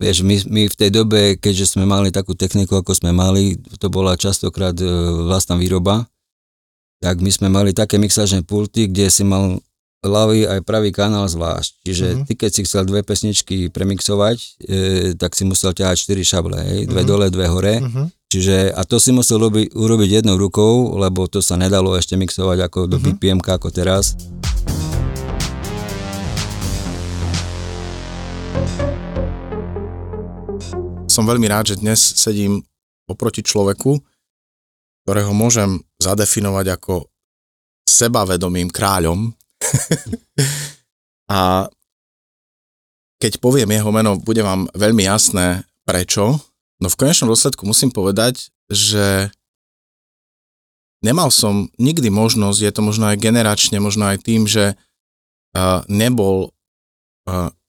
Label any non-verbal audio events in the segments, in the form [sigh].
Vieš, my, my v tej dobe, keďže sme mali takú techniku, ako sme mali, to bola častokrát e, vlastná výroba, tak my sme mali také mixážne pulty, kde si mal ľavý aj pravý kanál zvlášť. Čiže uh-huh. ty keď si chcel dve pesničky premixovať, e, tak si musel ťahať 4 šable, hej? dve uh-huh. dole, dve hore. Uh-huh. Čiže, a to si musel urobiť, urobiť jednou rukou, lebo to sa nedalo ešte mixovať ako do uh-huh. BPM ako teraz. Som veľmi rád, že dnes sedím oproti človeku, ktorého môžem zadefinovať ako sebavedomým kráľom [laughs] a keď poviem jeho meno, bude vám veľmi jasné prečo. No v konečnom dôsledku musím povedať, že nemal som nikdy možnosť, je to možno aj generačne, možno aj tým, že uh, nebol v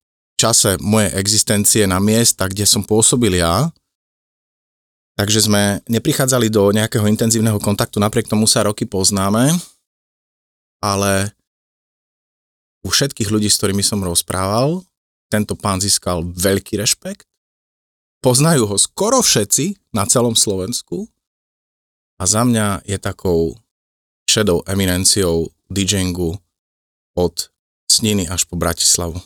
čase mojej existencie na miesta, kde som pôsobil ja, takže sme neprichádzali do nejakého intenzívneho kontaktu, napriek tomu sa roky poznáme, ale u všetkých ľudí, s ktorými som rozprával, tento pán získal veľký rešpekt. Poznajú ho skoro všetci na celom Slovensku a za mňa je takou šedou eminenciou DJingu od Sniny až po Bratislavu.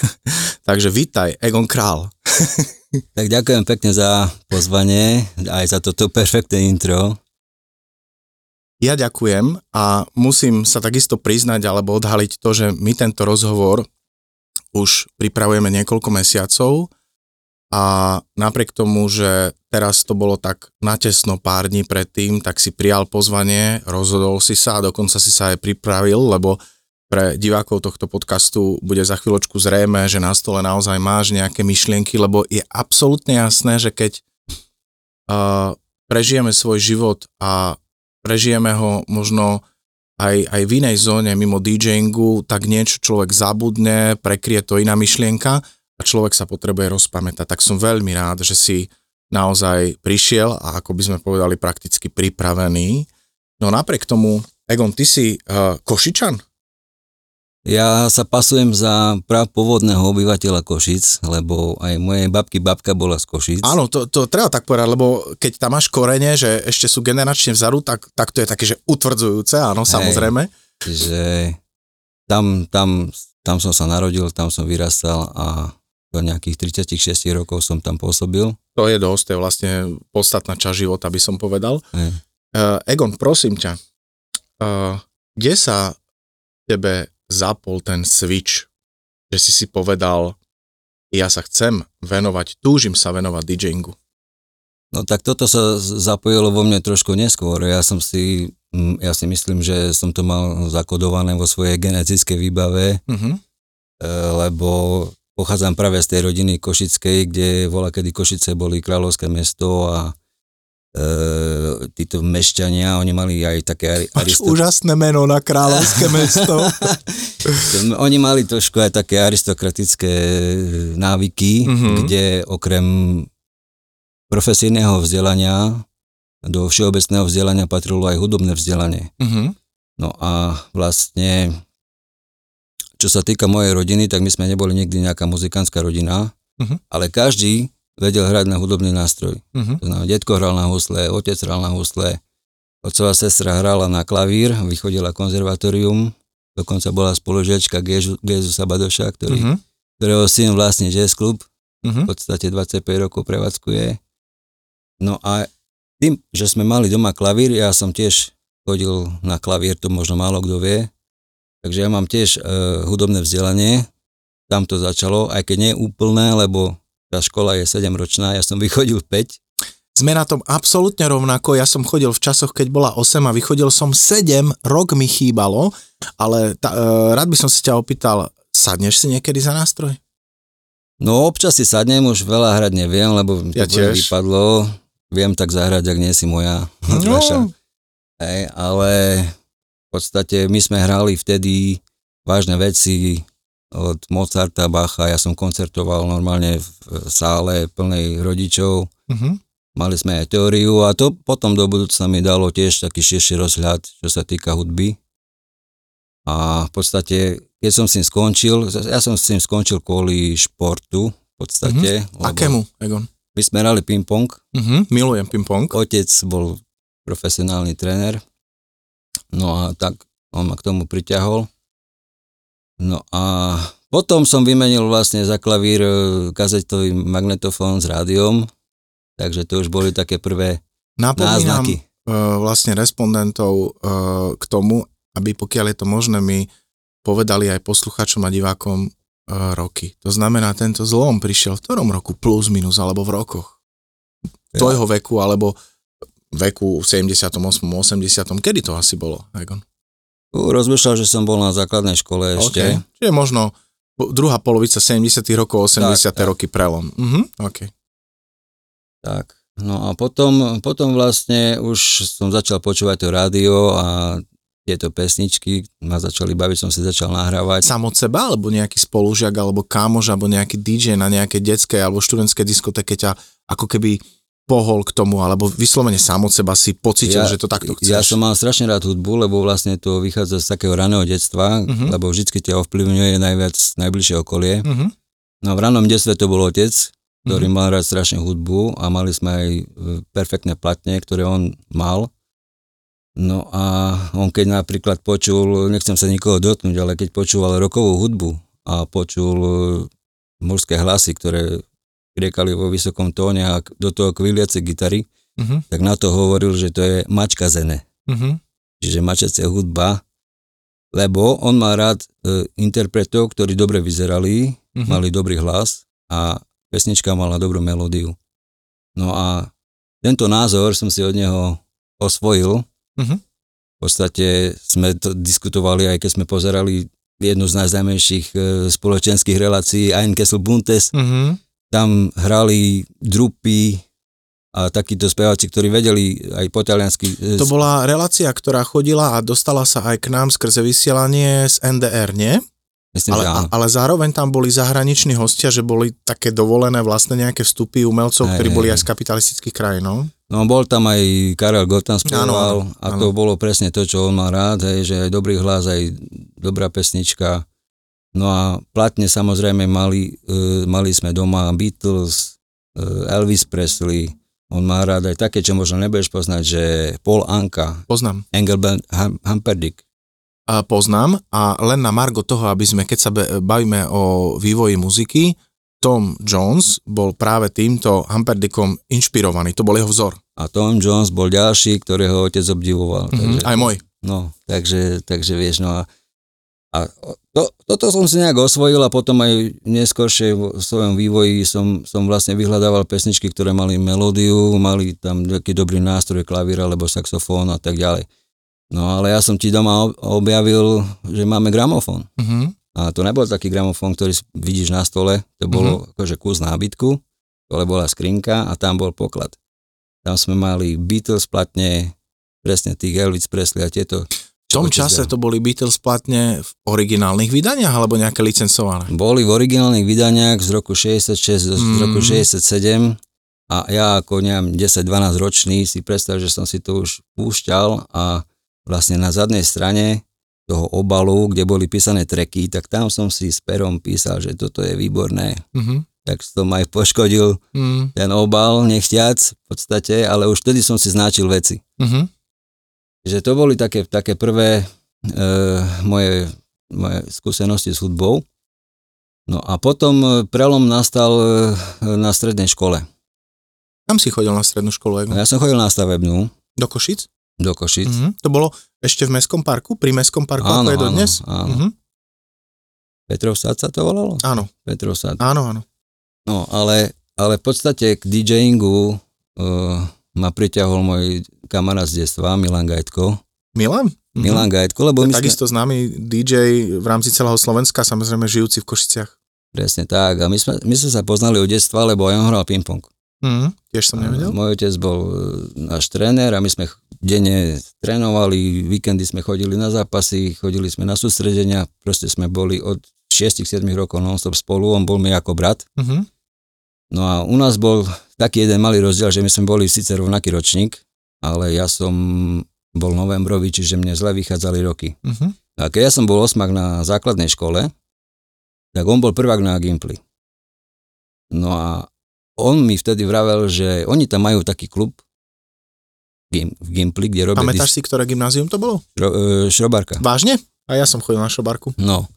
[laughs] Takže vítaj, Egon Král. [laughs] tak ďakujem pekne za pozvanie, aj za toto perfektné intro. Ja ďakujem a musím sa takisto priznať alebo odhaliť to, že my tento rozhovor už pripravujeme niekoľko mesiacov a napriek tomu, že teraz to bolo tak natesno pár dní predtým, tak si prijal pozvanie, rozhodol si sa a dokonca si sa aj pripravil, lebo pre divákov tohto podcastu bude za chvíľočku zrejme, že na stole naozaj máš nejaké myšlienky, lebo je absolútne jasné, že keď uh, prežijeme svoj život a prežijeme ho možno aj, aj v inej zóne mimo DJingu, tak niečo človek zabudne, prekrie to iná myšlienka a človek sa potrebuje rozpamätať. Tak som veľmi rád, že si naozaj prišiel a ako by sme povedali prakticky pripravený. No napriek tomu, Egon, ty si uh, Košičan? Ja sa pasujem za pôvodného obyvateľa Košic, lebo aj moje babky babka bola z Košic. Áno, to, to treba tak povedať, lebo keď tam máš korene, že ešte sú generačne vzadu, tak, tak to je také, že utvrdzujúce, áno, Hej, samozrejme. Že tam, tam, tam som sa narodil, tam som vyrastal a do nejakých 36 rokov som tam pôsobil. To je dosť, to je vlastne podstatná časť života, by som povedal. Uh, Egon, prosím ťa, uh, kde sa tebe zapol ten switch, že si si povedal, ja sa chcem venovať, túžim sa venovať DJingu? No tak toto sa zapojilo vo mne trošku neskôr. Ja som si, mm, ja si myslím, že som to mal zakodované vo svojej genetickej výbave, uh-huh. lebo pochádzam práve z tej rodiny Košickej, kde vola kedy Košice boli kráľovské mesto a e, títo mešťania, oni mali aj také... Aristo... úžasné meno na kráľovské mesto. [laughs] oni mali trošku aj také aristokratické návyky, mm-hmm. kde okrem profesijného vzdelania do všeobecného vzdelania patrilo aj hudobné vzdelanie. Mm-hmm. No a vlastne, čo sa týka mojej rodiny, tak my sme neboli nikdy nejaká muzikánska rodina, mm-hmm. ale každý vedel hrať na hudobný nástroj. Uh-huh. To znamená, detko hral na husle, otec hral na husle, otcová sestra hrala na klavír, vychodila konzervatórium, dokonca bola spolužiačka Gezusa Badoša, ktorý, uh-huh. ktorého syn vlastne jazz klub, uh-huh. v podstate 25 rokov prevádzkuje. No a tým, že sme mali doma klavír, ja som tiež chodil na klavír, to možno málo kto vie, takže ja mám tiež uh, hudobné vzdelanie, tam to začalo, aj keď nie úplné, lebo tá škola je 7 ročná, ja som vychodil 5. Sme na tom absolútne rovnako, ja som chodil v časoch, keď bola 8 a vychodil som 7, rok mi chýbalo, ale tá, e, rád by som si ťa opýtal, sadneš si niekedy za nástroj? No občas si sadnem, už veľa hrať neviem, lebo ja to tiež. vypadlo. Viem tak zahrať, ak nie si moja [laughs] no. Hej, ale v podstate my sme hrali vtedy vážne veci, od Mozarta, Bacha, ja som koncertoval normálne v sále plnej rodičov, uh-huh. mali sme aj teóriu a to potom do budúcna mi dalo tiež taký širší rozhľad, čo sa týka hudby. A v podstate, keď som s tým skončil, ja som s tým skončil kvôli športu, v podstate. Mm-hmm. Akému, Egon? My sme hrali ping-pong. Mm-hmm. Milujem ping-pong. Otec bol profesionálny tréner. No a tak on ma k tomu priťahol. No a potom som vymenil vlastne za klavír e, kazetový magnetofón s rádiom, takže to už boli také prvé Napomínam náznaky. Uh, vlastne respondentov uh, k tomu, aby pokiaľ je to možné, mi povedali aj posluchačom a divákom roky. To znamená, tento zlom prišiel v ktorom roku plus minus, alebo v rokoch? Ja. Tvojho veku, alebo veku 78. 80. Kedy to asi bolo, Egon? Rozmýšľal, že som bol na základnej škole ešte. Okay. Čiže možno druhá polovica 70 rokov, 80 tak, tak. roky prelom. Uh-huh, okay. Tak, no a potom, potom vlastne už som začal počúvať to rádio a tieto pesničky ma začali baviť, som si začal nahrávať. Sam od seba, alebo nejaký spolužiak, alebo kámož, alebo nejaký DJ na nejakej detskej alebo študentskej diskotéke ťa ako keby pohol k tomu, alebo vyslovene sám od seba si pocitil, ja, že to takto chceš? Ja som mal strašne rád hudbu, lebo vlastne to vychádza z takého raného detstva, uh-huh. lebo vždy ťa ovplyvňuje najviac najbližšie okolie. Uh-huh. No v ranom detstve to bol otec, ktorý uh-huh. mal rád strašne hudbu a mali sme aj e, perfektné platne, ktoré on mal. No a on keď napríklad počul, nechcem sa nikoho dotknúť, ale keď počúval rokovú hudbu a počul e, mužské hlasy, ktoré kriekali vo vysokom tóne a do toho kviliace gitary, uh-huh. tak na to hovoril, že to je mačka zene. Uh-huh. Čiže mačacia hudba, lebo on má rád e, interpretov, ktorí dobre vyzerali, uh-huh. mali dobrý hlas a pesnička mala dobrú melódiu. No a tento názor som si od neho osvojil. Uh-huh. V podstate sme to diskutovali, aj keď sme pozerali jednu z najznámejších e, spoločenských relácií Ein Kessel Buntes, uh-huh tam hrali drupy a takíto speváci, ktorí vedeli aj po taliansky. E, to bola relácia, ktorá chodila a dostala sa aj k nám skrze vysielanie z NDR, nie? Myslím, ale, že áno. ale zároveň tam boli zahraniční hostia, že boli také dovolené vlastne nejaké vstupy umelcov, aj, ktorí boli aj z kapitalistických krajín, no? No bol tam aj Karel Gotan spieval a to áno. bolo presne to, čo on má rád, hej, že aj dobrý hlas, aj dobrá pesnička. No a platne samozrejme mali, uh, mali sme doma Beatles, uh, Elvis Presley, on má rád aj také, čo možno nebudeš poznať, že Paul Anka. Poznám. Engelbert Humperdinck. A poznám a len na margo toho, aby sme, keď sa bavíme o vývoji muziky, Tom Jones bol práve týmto Humperdickom inšpirovaný, to bol jeho vzor. A Tom Jones bol ďalší, ktorého otec obdivoval. Mm-hmm, takže, aj môj. No, takže, takže vieš, no a a to, toto som si nejak osvojil a potom aj neskôršie v svojom vývoji som, som vlastne vyhľadával pesničky, ktoré mali melódiu, mali tam taký dobrý nástroj, klavír alebo saxofón a tak ďalej. No ale ja som ti doma objavil, že máme gramofón. Uh-huh. A to nebol taký gramofón, ktorý vidíš na stole, to bolo uh-huh. akože kus nábytku, ale bola skrinka a tam bol poklad. Tam sme mali Beatles platne, presne tých Elvis Presley a tieto v tom čase to boli Beatles platne v originálnych vydaniach alebo nejaké licencované? Boli v originálnych vydaniach z roku 66 do mm. roku 67 a ja ako neviem 10-12 ročný si predstav, že som si to už púšťal a vlastne na zadnej strane toho obalu, kde boli písané treky, tak tam som si s perom písal, že toto je výborné. Mm-hmm. Tak som aj poškodil mm. ten obal, nechťac v podstate, ale už vtedy som si značil veci. Mm-hmm. Že to boli také, také prvé e, moje, moje skúsenosti s hudbou. No a potom e, prelom nastal e, na strednej škole. Kam si chodil na strednú školu? Ja som chodil na stavebnú. Do Košic? Do Košic. Mm-hmm. To bolo ešte v Mestskom parku? Pri Mestskom parku, áno, ako je to dnes? Áno, mm-hmm. Petrov Sad sa to volalo? Áno. Petrov Sad. Áno, áno. No, ale, ale v podstate k DJingu uh, ma priťahol môj kamarát z detstva, Milan Gajtko. Milan? Mhm. Milan mm-hmm. Gajtko, lebo my Takisto sme... známy DJ v rámci celého Slovenska, samozrejme žijúci v Košiciach. Presne tak. A my sme, my sme sa poznali od detstva, lebo aj on hral ping-pong. Mm, tiež som nevedel. Môj otec bol e, náš tréner a my sme denne trénovali, víkendy sme chodili na zápasy, chodili sme na sústredenia, proste sme boli od 6-7 rokov non-stop spolu, on bol mi ako brat. Mm-hmm. No a u nás bol taký jeden malý rozdiel, že my sme boli síce rovnaký ročník, ale ja som bol novembrový, čiže mne zle vychádzali roky. Uh-huh. A keď ja som bol osmak na základnej škole, tak on bol prvák na Gimply. No a on mi vtedy vravel, že oni tam majú taký klub v Gimply, kde robia... Pamätáš dis- si, ktoré gymnázium to bolo? Šro, e, šrobarka. Vážne? A ja som chodil na šrobarku. No.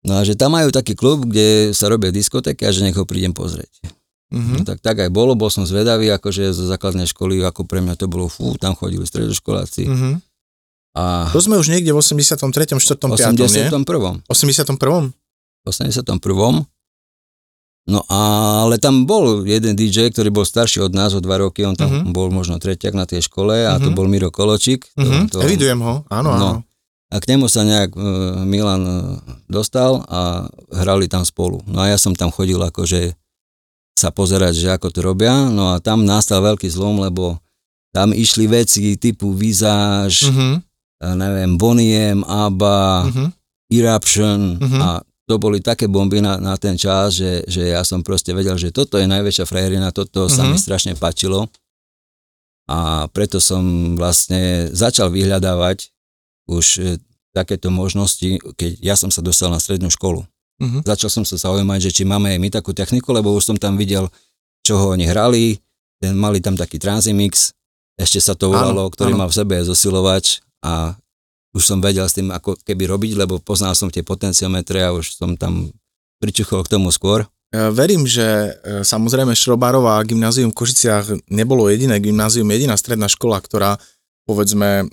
No a že tam majú taký klub, kde sa robia diskotéky a že nech ho prídem pozrieť. Mm-hmm. No, tak, tak aj bolo, bol som zvedavý, akože zo základnej školy, ako pre mňa to bolo, fú, tam chodili stredoškoláci. Mm-hmm. A to sme už niekde v 83. 4. 5. 81. nie? 81. 81. 81. No ale tam bol jeden DJ, ktorý bol starší od nás o dva roky, on tam uh-huh. bol možno tretiak na tej škole a uh-huh. to mhm. bol Miro Koločík. Uh-huh. To, to, Evidujem ho, áno, no. áno. A k nemu sa nejak uh, Milan uh, dostal a hrali tam spolu. No a ja som tam chodil akože sa pozerať, že ako to robia. No a tam nastal veľký zlom, lebo tam išli veci typu Visage, uh-huh. neviem, Boniem, ABBA, uh-huh. Eruption uh-huh. a to boli také bomby na, na ten čas, že, že ja som proste vedel, že toto je najväčšia frajerina, toto uh-huh. sa mi strašne páčilo. A preto som vlastne začal vyhľadávať už e, takéto možnosti, keď ja som sa dostal na strednú školu. Uh-huh. Začal som sa zaujímať, že či máme aj my takú techniku, lebo už som tam videl, čo ho oni hrali, ten, mali tam taký Transimix, ešte sa to volalo, áno, ktorý áno. mal v sebe zosilovač a už som vedel s tým ako keby robiť, lebo poznal som tie potenciometre a už som tam pričuchol k tomu skôr. Verím, že e, samozrejme Šrobarová gymnázium v Košiciach nebolo jediné gymnázium, jediná stredná škola, ktorá povedzme,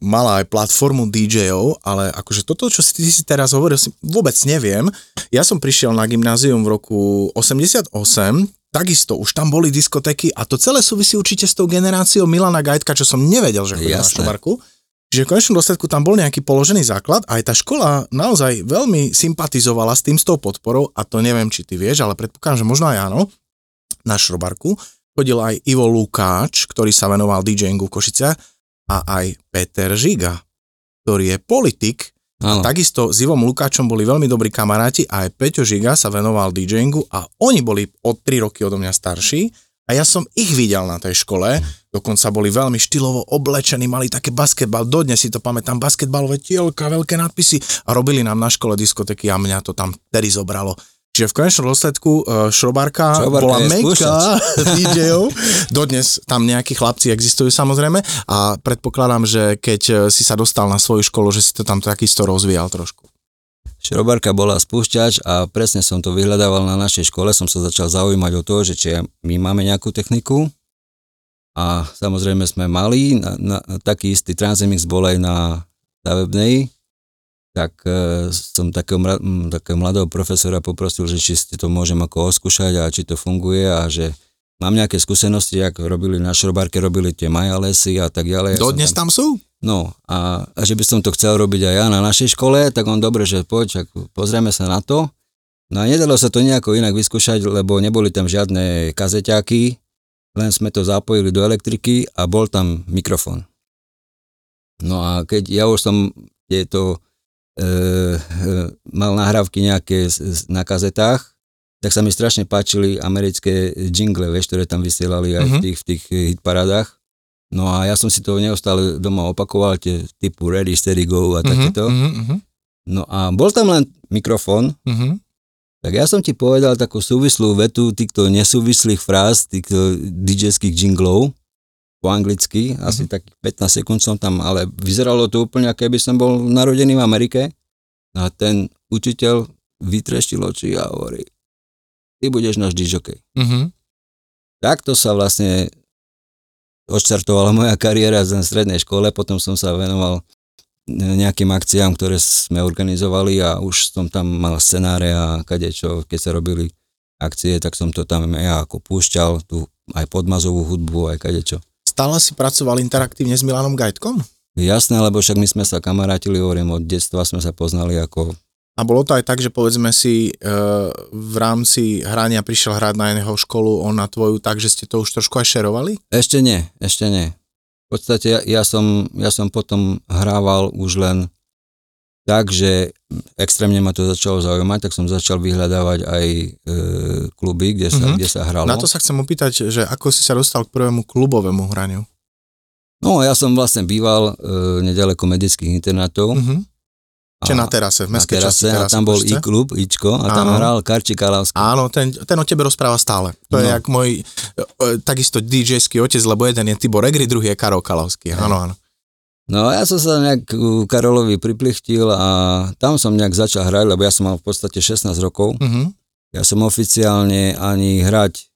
mala aj platformu DJ-ov, ale akože toto, čo si ty si teraz hovoril, si vôbec neviem. Ja som prišiel na gymnázium v roku 88, takisto už tam boli diskotéky a to celé súvisí určite s tou generáciou Milana Gajtka, čo som nevedel, že chodí na Šomarku. Že v konečnom dôsledku tam bol nejaký položený základ a aj tá škola naozaj veľmi sympatizovala s tým, s tou podporou a to neviem, či ty vieš, ale predpokladám, že možno aj áno, na Šrobarku chodil aj Ivo Lukáč, ktorý sa venoval DJingu v Košiciach a aj Peter Žiga, ktorý je politik. A takisto s Ivom Lukáčom boli veľmi dobrí kamaráti a aj Peťo Žiga sa venoval DJingu a oni boli od 3 roky odo mňa starší a ja som ich videl na tej škole, dokonca boli veľmi štýlovo oblečení, mali také basketbal, dodnes si to pamätám, basketbalové tielka, veľké nadpisy a robili nám na škole diskotéky a mňa to tam tedy zobralo. Čiže v konečnom dôsledku uh, šrobarka, šrobarka bola meka [laughs] DJov. Dodnes tam nejakí chlapci existujú samozrejme a predpokladám, že keď e, si sa dostal na svoju školu, že si to tam takisto rozvíjal trošku. Šrobarka bola spúšťač a presne som to vyhľadával na našej škole, som sa začal zaujímať o to, že či my máme nejakú techniku a samozrejme sme mali, na, na, taký istý Transimix bol aj na stavebnej, tak e, som takého, takého mladého profesora poprosil, že či si to môžem ako oskúšať a či to funguje a že mám nejaké skúsenosti, ako robili na šrobárke, robili tie majalesy a tak ďalej. Dodnes tam, tam sú? No a, a že by som to chcel robiť aj ja na našej škole, tak on dobre, že poď, pozrieme sa na to. No a nedalo sa to nejako inak vyskúšať, lebo neboli tam žiadne kazeťáky, len sme to zapojili do elektriky a bol tam mikrofón. No a keď ja už som tieto E, e, mal nahrávky nejaké na kazetách, tak sa mi strašne páčili americké jingle, vieš, ktoré tam vysielali aj uh-huh. v mhm. tých, v tých hitparádach. No a ja som si to neustále doma opakoval, tie typu Ready, Steady, Go a uh-huh, takéto. Uh-huh. No a bol tam len mikrofón, uh-huh. tak ja som ti povedal takú súvislú vetu týchto nesúvislých fráz, týchto DJ-ských jinglov, po anglicky, mm-hmm. asi tak 15 sekúnd som tam, ale vyzeralo to úplne, keby som bol narodený v Amerike. A ten učiteľ vytreštil oči a hovorí, ty budeš náš dižokej. Mm-hmm. Takto sa vlastne odštartovala moja kariéra v strednej škole, potom som sa venoval nejakým akciám, ktoré sme organizovali a už som tam mal scenáre a kadečo, keď sa robili akcie, tak som to tam ja ako púšťal, tu aj podmazovú hudbu, aj kadečo. Stále si pracoval interaktívne s Milanom Gajtkom? Jasné, lebo však my sme sa kamarátili, hovorím, od detstva sme sa poznali ako... A bolo to aj tak, že povedzme si e, v rámci hrania prišiel hrať na jeho školu, on na tvoju, takže ste to už trošku aj šerovali? Ešte nie, ešte nie. V podstate ja, ja, som, ja som potom hrával už len tak, že extrémne ma to začalo zaujímať, tak som začal vyhľadávať aj e, kluby, kde sa, mm-hmm. kde sa hralo. Na to sa chcem opýtať, že ako si sa dostal k prvému klubovému hraniu? No, ja som vlastne býval e, nedaleko medických internátov, mm-hmm. Čiže na terase, v na mestskej terase časti a terase. tam bol Košice. i-klub, Ičko a tam Áno. hral Karči Kalavský. Áno, ten, ten o tebe rozpráva stále. To je No. jak môj e, e, takisto DJ-ský otec, lebo jeden je Tibor Egri, druhý je Karol Kalavský. Áno, áno. No a ja som sa nejak Karolovi priplichtil a tam som nejak začal hrať, lebo ja som mal v podstate 16 rokov. Mhm, Ja som oficiálne ani hrať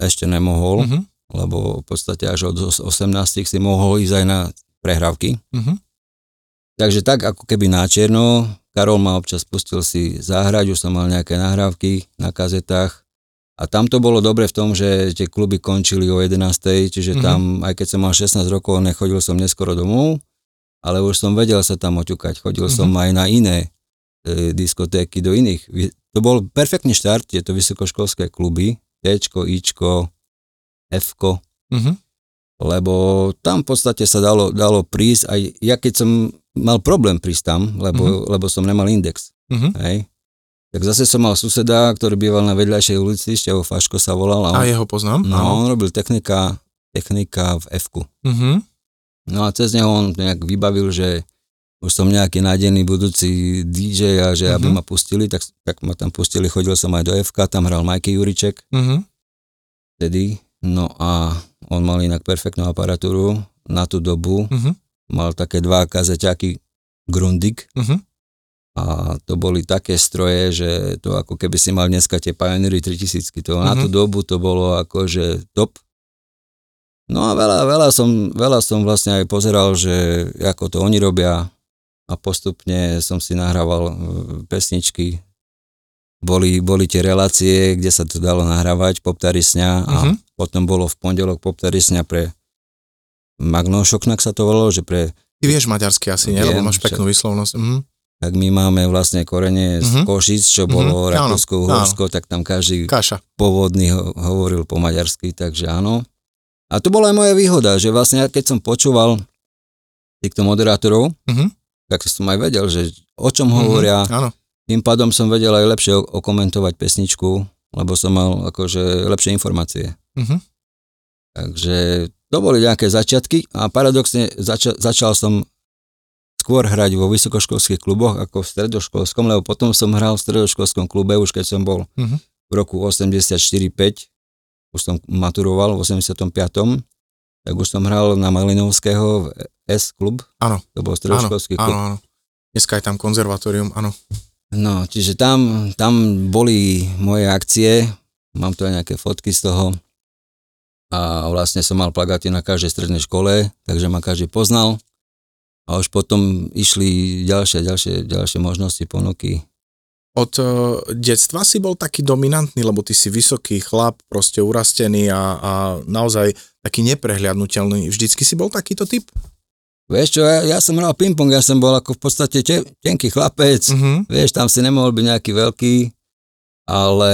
ešte nemohol, mhm, lebo v podstate až od os- 18 si mohol ísť aj na prehrávky. mhm. Takže tak ako keby na čierno, Karol ma občas pustil si zahrať, už som mal nejaké nahrávky na kazetách a tam to bolo dobre v tom, že tie kluby končili o 11, čiže Mhm. tam, aj keď som mal 16 rokov, nechodil som neskoro domov, ale už som vedel sa tam oťukať. Chodil som Mhm. aj na iné e, diskotéky do iných. To bol perfektný štart, tieto vysokoškolské kluby, Tčko, Ičko, Fko, Mhm. lebo tam v podstate sa dalo, dalo prísť, aj ja keď som mal problém prísť tam, lebo, mm-hmm. lebo som nemal index, Mhm. hej, tak zase som mal suseda, ktorý býval na vedľajšej ulici, Števo Faško sa volal, a A on, jeho poznám. no, áno. on robil technika, technika v f Mhm. No a cez neho on nejak vybavil, že už som nejaký nádený budúci DJ a že aby Mhm. ma pustili, tak, tak ma tam pustili, chodil som aj do FK, tam hral Majky Juriček, Mhm. vtedy, no a on mal inak perfektnú aparatúru na tú dobu, Mhm. mal také dva kazeťaky Grundig Mhm. A to boli také stroje, že to ako keby si mal dneska tie Pioneery 3000, to na tú Mhm. dobu to bolo akože top. No a veľa, veľa, som, veľa som vlastne aj pozeral, že ako to oni robia a postupne som si nahrával e, pesničky. Boli, boli tie relácie, kde sa to dalo nahrávať, Poptarisňa a Mhm. potom bolo v pondelok Poptarisňa pre Magno Šoknak sa to volalo, že pre Ty vieš maďarsky asi, nie? Lebo Viem, máš peknú vyslovnosť. Mhm. Tak my máme vlastne korene z Mhm. Košic, čo Mhm, bolo áno, Rakúsko, Uhorsko, tak tam každý Kaša. pôvodný ho- hovoril po maďarsky, takže áno. A to bola aj moja výhoda, že vlastne ja keď som počúval týchto moderátorov, Mhm. tak som aj vedel, že o čom Mhm. hovoria, Áno. tým pádom som vedel aj lepšie okomentovať pesničku, lebo som mal akože lepšie informácie. Mhm. Takže to boli nejaké začiatky a paradoxne zača- začal som skôr hrať vo vysokoškolských kluboch ako v stredoškolskom, lebo potom som hral v stredoškolskom klube, už keď som bol Mhm. v roku 84-5, už som maturoval v 85 tak už som hral na Malinovského v S klub. Áno, To bol stredoškolský klub. áno, áno. Dneska je tam konzervatórium, áno. No, čiže tam, tam boli moje akcie, mám tu aj nejaké fotky z toho a vlastne som mal plagáty na každej strednej škole, takže ma každý poznal a už potom išli ďalšie, ďalšie, ďalšie možnosti, ponuky. Od uh, detstva si bol taký dominantný, lebo ty si vysoký chlap, proste urastený a, a naozaj taký neprehľadnutelný. Vždycky si bol takýto typ? Vieš čo, ja, ja som hral ping-pong, ja som bol ako v podstate te, tenký chlapec, Mhm. vieš, tam si nemohol byť nejaký veľký, ale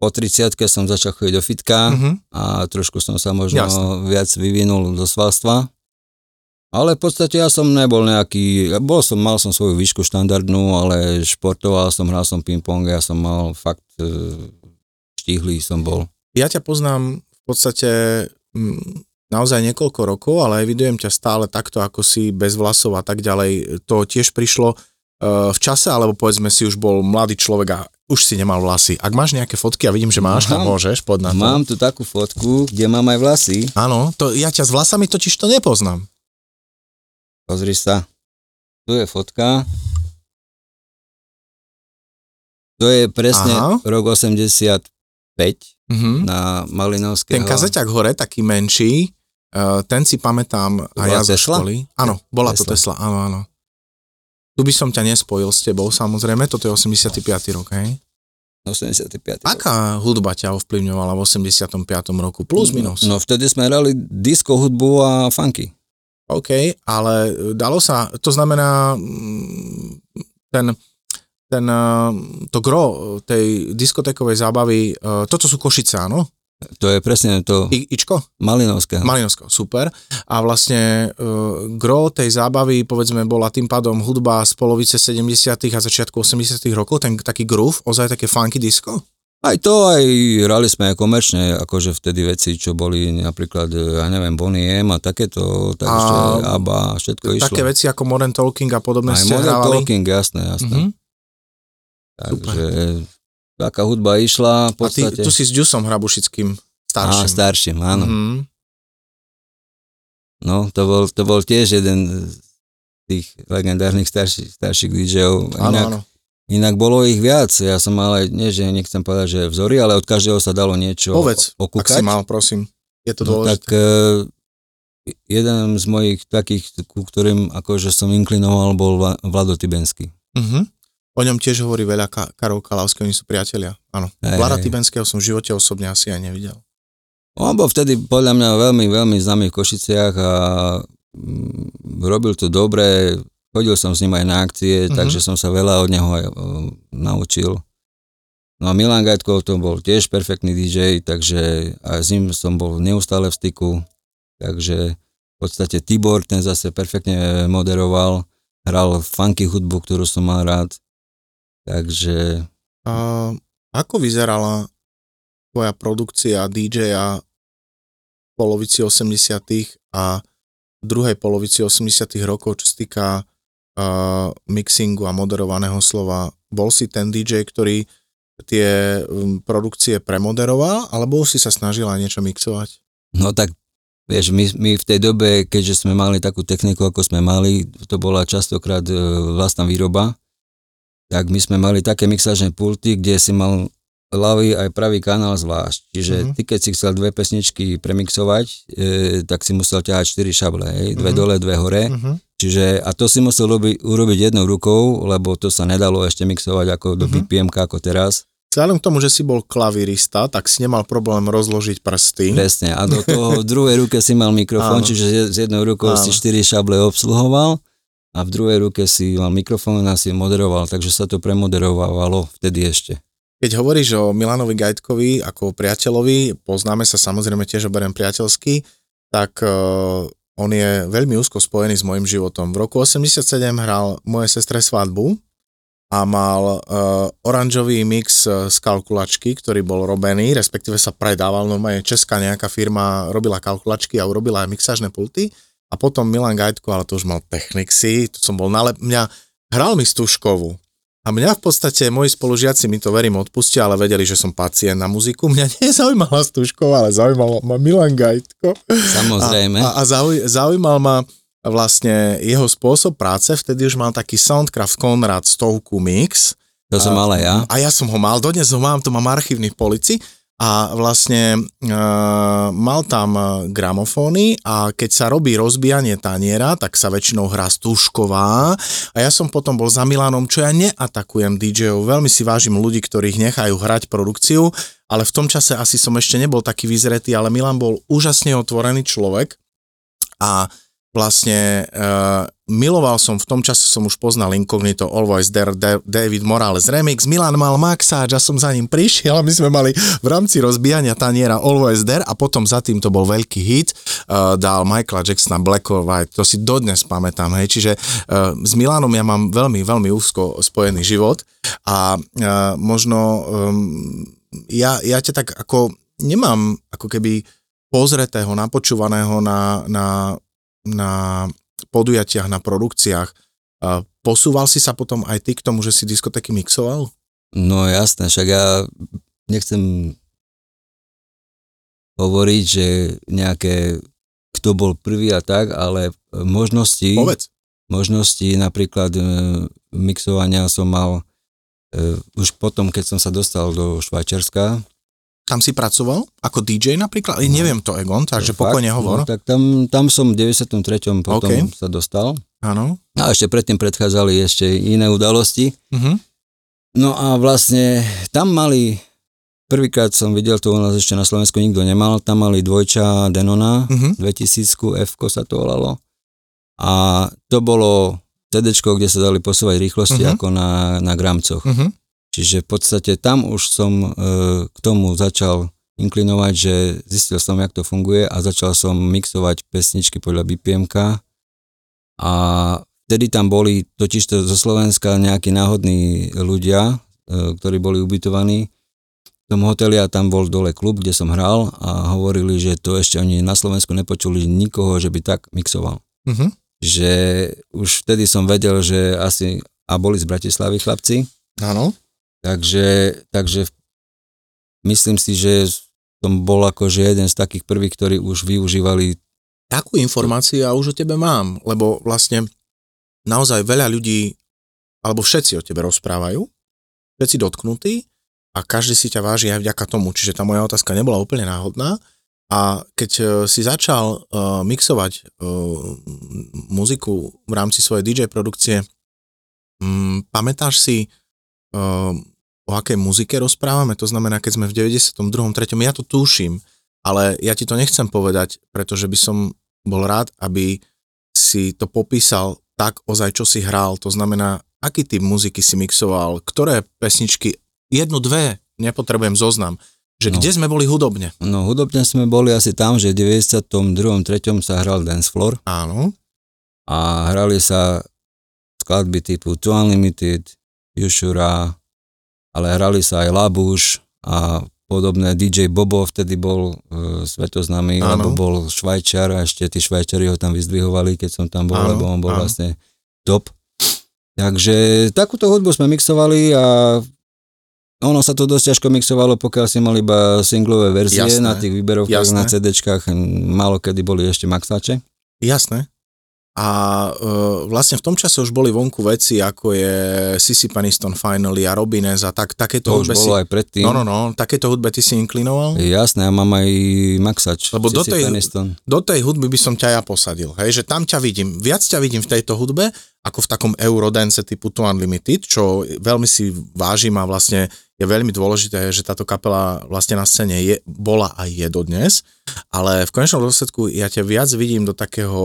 po 30 som začal chodiť do fitka, Mhm. a trošku som sa možno Jasné. viac vyvinul do svalstva. Ale v podstate ja som nebol nejaký, bol som, mal som svoju výšku štandardnú, ale športoval som, hral som ping-pong, ja som mal fakt e, štíhly som bol. Ja ťa poznám v podstate naozaj niekoľko rokov, ale evidujem ťa stále takto, ako si bez vlasov a tak ďalej. To tiež prišlo uh, v čase, alebo povedzme si už bol mladý človek a už si nemal vlasy. Ak máš nejaké fotky a vidím, že máš, tak Mám. môžeš, poď na to. Mám tu takú fotku, kde mám aj vlasy. Áno, to, ja ťa s vlasami totiž to nepoznám. Pozri sa. Tu je fotka. To je presne Aha. rok 85 Mhm. na Malinovského. Ten kazeťak hore, taký menší, uh, ten si pamätám To a ja zo Tesla? školy. Áno, bola to Tesla. Tesla, áno, áno. Tu by som ťa nespojil s tebou, samozrejme, toto je 85. rok, hej? 85. rok. Aká hudba ťa ovplyvňovala v 85. roku? Plus, minus? No vtedy sme hrali disco hudbu a funky. OK, ale dalo sa, to znamená, mm, ten, ten, uh, to gro tej diskotékovej zábavy, toto sú Košice, áno? To je presne to I, Ičko? Malinovského. Malinovsko, super. A vlastne uh, gro tej zábavy, povedzme, bola tým pádom hudba z polovice 70. a začiatku 80. rokov, ten taký groove, ozaj také funky disco? Aj to, aj hrali sme aj komerčne, akože vtedy veci, čo boli napríklad, ja neviem, Bonnie M a takéto, takže a ABBA, všetko také išlo. Také veci ako Modern Talking a podobné aj ste Modern hrávali? Talking, jasné, jasné. Mhm. Takže taká hudba išla v A ty, podstate. tu si s Ďusom Hrabušickým Á, starším. starším, áno. Mhm. No, to bol, to bol tiež jeden z tých legendárnych starších, starších DJov. Áno, áno. Inak bolo ich viac. Ja som mal aj, nie že nechcem povedať, že vzory, ale od každého sa dalo niečo Povedz, ak okúkať. si mal, prosím. Je to no, tak dôležité. uh, jeden z mojich takých, ku ktorým akože som inklinoval, bol Vla- Vlado Tibenský. Mhm. O ňom tiež hovorí veľa Ka- Karol Kalavský, oni sú priatelia. Áno. Hej, Vlada. Tibenského som v živote osobne asi aj nevidel. On bol vtedy podľa mňa veľmi, veľmi známy v Košiciach a mm, robil to dobre, chodil som s ním aj na akcie, Mhm. mm-hmm. takže som sa veľa od neho aj uh, naučil. No a Milan Gajtkov to bol tiež perfektný DJ, takže aj s ním som bol neustále v styku, takže v podstate Tibor ten zase perfektne moderoval, hral funky hudbu, ktorú som mal rád, takže A ako vyzerala tvoja produkcia DJ-a v polovici 80 a druhej polovici 80 rokov, čo sa týka uh, mixingu a moderovaného slova? Bol si ten DJ, ktorý tie um, produkcie premoderoval, alebo si sa snažil aj niečo mixovať? No tak, vieš, my, my v tej dobe, keďže sme mali takú techniku, ako sme mali, to bola častokrát e, vlastná výroba, tak my sme mali také mixážne pulty, kde si mal ľavý aj pravý kanál zvlášť. Čiže mm-hmm. ty, keď si chcel dve pesničky premixovať, e, tak si musel ťahať 4 šable, hej? dve Mhm. dole, dve hore. Uh-huh. Čiže, a to si musel urobiť, urobiť jednou rukou, lebo to sa nedalo ešte mixovať ako do Mhm. BPM ako teraz. Vzhľadom k tomu, že si bol klavirista, tak si nemal problém rozložiť prsty. Presne. A do toho v druhej ruke si mal mikrofón, čiže s jednou rukou Áno. si štyri šable obsluhoval a v druhej ruke si mal mikrofón a si moderoval, takže sa to premoderovalo vtedy ešte. Keď hovoríš o Milanovi Gajtkovi ako priateľovi, poznáme sa samozrejme tiež oberiem priateľsky, tak uh, on je veľmi úzko spojený s môjim životom. V roku 87 hral moje sestre svadbu a mal uh, oranžový mix eh, z kalkulačky, ktorý bol robený, respektíve sa predával, no aj česká nejaká firma robila kalkulačky a urobila aj mixážne pulty. A potom Milan Gajtko, ale to už mal Technixy, to som bol nalep... Mňa hral mi Stužkovú. A mňa v podstate, moji spolužiaci mi to verím odpustia, ale vedeli, že som pacient na muziku. Mňa [laughs] nezaujímala Stužková, ale zaujímal ma Milan Gajtko. Samozrejme. A, a, a zauj, zaujímal ma vlastne jeho spôsob práce, vtedy už mal taký Soundcraft Conrad stovku mix. to som mal ja. A ja som ho mal, dodnes ho mám, to mám archívny v polici a vlastne uh, mal tam eh, gramofóny a keď sa robí rozbijanie taniera, tak sa väčšinou hrá Stužková. A ja som potom bol za Milanom, čo ja neatakujem DJ-ov, veľmi si vážim ľudí, ktorých nechajú hrať produkciu, ale v tom čase asi som ešte nebol taký vyzretý, ale Milan bol úžasne otvorený človek. A vlastne uh, miloval som, v tom čase som už poznal Incognito, Always There, Da- David Morales remix, Milan mal maxáč a som za ním prišiel a my sme mali v rámci rozbijania taniera Always There a potom za tým to bol veľký hit, uh, dal Michaela Jacksona Black or White, to si dodnes pamätám, hej, čiže uh, s Milanom ja mám veľmi, veľmi úzko spojený život a uh, možno um, ja, ja ťa tak ako nemám ako keby pozretého, napočúvaného na, na na podujatiach, na produkciách. Posúval si sa potom aj ty k tomu, že si diskotéky mixoval? No jasné, však ja nechcem hovoriť, že nejaké, kto bol prvý a tak, ale možnosti, Povedz. možnosti napríklad e, mixovania som mal e, už potom, keď som sa dostal do Švajčiarska. Tam si pracoval? Ako DJ napríklad? No. Neviem to, Egon, takže Fakt, pokojne hovor. No, tak tam, tam som v 93. potom OK. sa dostal. Áno. A ešte predtým predchádzali ešte iné udalosti. Uh-huh. No a vlastne tam mali, prvýkrát som videl, to u nás ešte na Slovensku nikto nemal, tam mali dvojča Denona, Uh-huh. 2000 f sa to volalo. A to bolo CD, kde sa dali posúvať rýchlosti Mhm. ako na, na gramcoch. Uh-huh. Čiže v podstate tam už som e, k tomu začal inklinovať, že zistil som, jak to funguje a začal som mixovať pesničky podľa BPMK a vtedy tam boli totižto zo Slovenska nejakí náhodní ľudia, e, ktorí boli ubytovaní. tom hoteli a tam bol dole klub, kde som hral a hovorili, že to ešte oni na Slovensku nepočuli nikoho, že by tak mixoval. Uh-huh. Že už vtedy som vedel, že asi, a boli z Bratislavy chlapci, Áno. Takže, takže myslím si, že som bol akože jeden z takých prvých, ktorí už využívali Takú informáciu ja už o tebe mám, lebo vlastne naozaj veľa ľudí, alebo všetci o tebe rozprávajú, všetci dotknutí a každý si ťa váži aj vďaka tomu, čiže tá moja otázka nebola úplne náhodná. A keď uh, si začal uh, mixovať uh, muziku v rámci svojej DJ produkcie, um, pamätáš si, o akej muzike rozprávame? To znamená, keď sme v 92. 3. ja to tuším, ale ja ti to nechcem povedať, pretože by som bol rád, aby si to popísal tak ozaj, čo si hral. To znamená, aký typ muziky si mixoval, ktoré pesničky jednu, dve, nepotrebujem zoznam, že No. kde sme boli hudobne. No hudobne sme boli asi tam, že v 92. 3. sa hral Dance Floor Áno, a hrali sa skladby typu Too Unlimited, Jushura, ale hrali sa aj Labuš a podobné. DJ Bobo vtedy bol e, svetoznámy, lebo bol Švajčiar a ešte tí Švajčiari ho tam vyzdvihovali, keď som tam bol, Áno, lebo on bol áno. vlastne top. Takže takúto hudbu sme mixovali a ono sa to dosť ťažko mixovalo, pokiaľ si mal iba singlové verzie Jasné, na tých výberovkách, jasné. na CD-čkách, málo kedy boli ešte maxače. jasné. A uh, vlastne v tom čase už boli vonku veci, ako je Sissy Paniston Finally a Robines a tak, takéto To už hudbe si... bolo aj predtým. No, no, no, takéto hudbe ty si inklinoval? Jasné, ja mám aj maxač. Lebo do Sissy tej- Peniston. do tej hudby by som ťa ja posadil, hej, že tam ťa vidím, viac ťa vidím v tejto hudbe, ako v takom Eurodance typu To Unlimited, čo veľmi si vážim a vlastne je veľmi dôležité, že táto kapela vlastne na scéne je, bola a je dodnes, ale v konečnom dôsledku ja ťa viac vidím do takého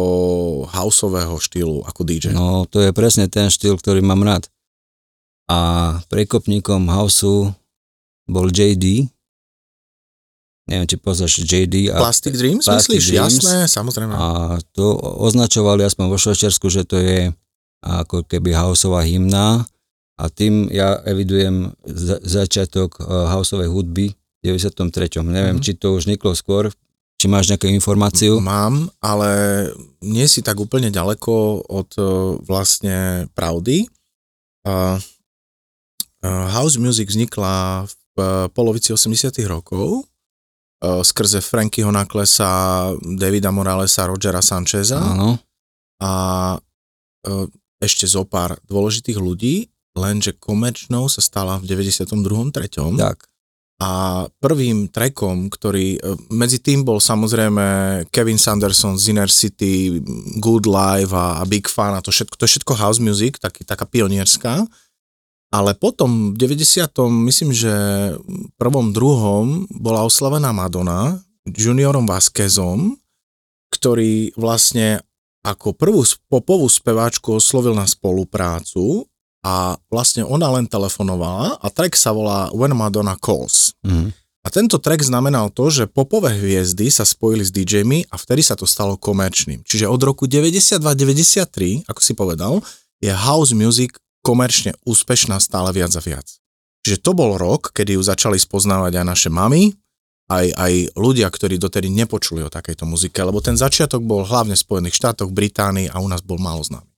houseového štýlu ako DJ. No, to je presne ten štýl, ktorý mám rád. A prekopníkom houseu bol JD. Neviem, či poznáš JD. A, Plastic Dreams, Plastic myslíš? Dreams. Jasné, samozrejme. a to označovali aspoň vo Švajčiarsku, že to je ako keby houseová hymna a tým ja evidujem za, začiatok uh, houseovej hudby v 93. Neviem, Mhm. či to už vzniklo skôr, či máš nejakú informáciu. Mám, ale nie si tak úplne ďaleko od eh, vlastne pravdy. Uh, house music vznikla v polovici 80 rokov uh, skrze Frankyho Naklesa, Davida Moralesa, Rogera Sancheza Áno, a uh, ešte zo pár dôležitých ľudí, lenže komerčnou sa stala v 92. 3. tak. A prvým trackom, ktorý, e, medzi tým bol samozrejme Kevin Sanderson z Inner City, Good Life a, a Big Fun a to všetko, to je všetko house music, taký, taká pionierská. Ale potom v 90. myslím, že prvom, druhom bola oslavená Madonna juniorom Vasquezom, ktorý vlastne ako prvú popovú speváčku oslovil na spoluprácu a vlastne ona len telefonovala a track sa volá When Madonna Calls. Mhm. A tento track znamenal to, že popové hviezdy sa spojili s DJmi a vtedy sa to stalo komerčným. Čiže od roku 92-93, ako si povedal, je house music komerčne úspešná stále viac a viac. Čiže to bol rok, kedy ju začali spoznávať aj naše mamy, aj, aj ľudia, ktorí dotedy nepočuli o takejto muzike, lebo ten začiatok bol hlavne v Spojených štátoch, Británii a u nás bol málo známy.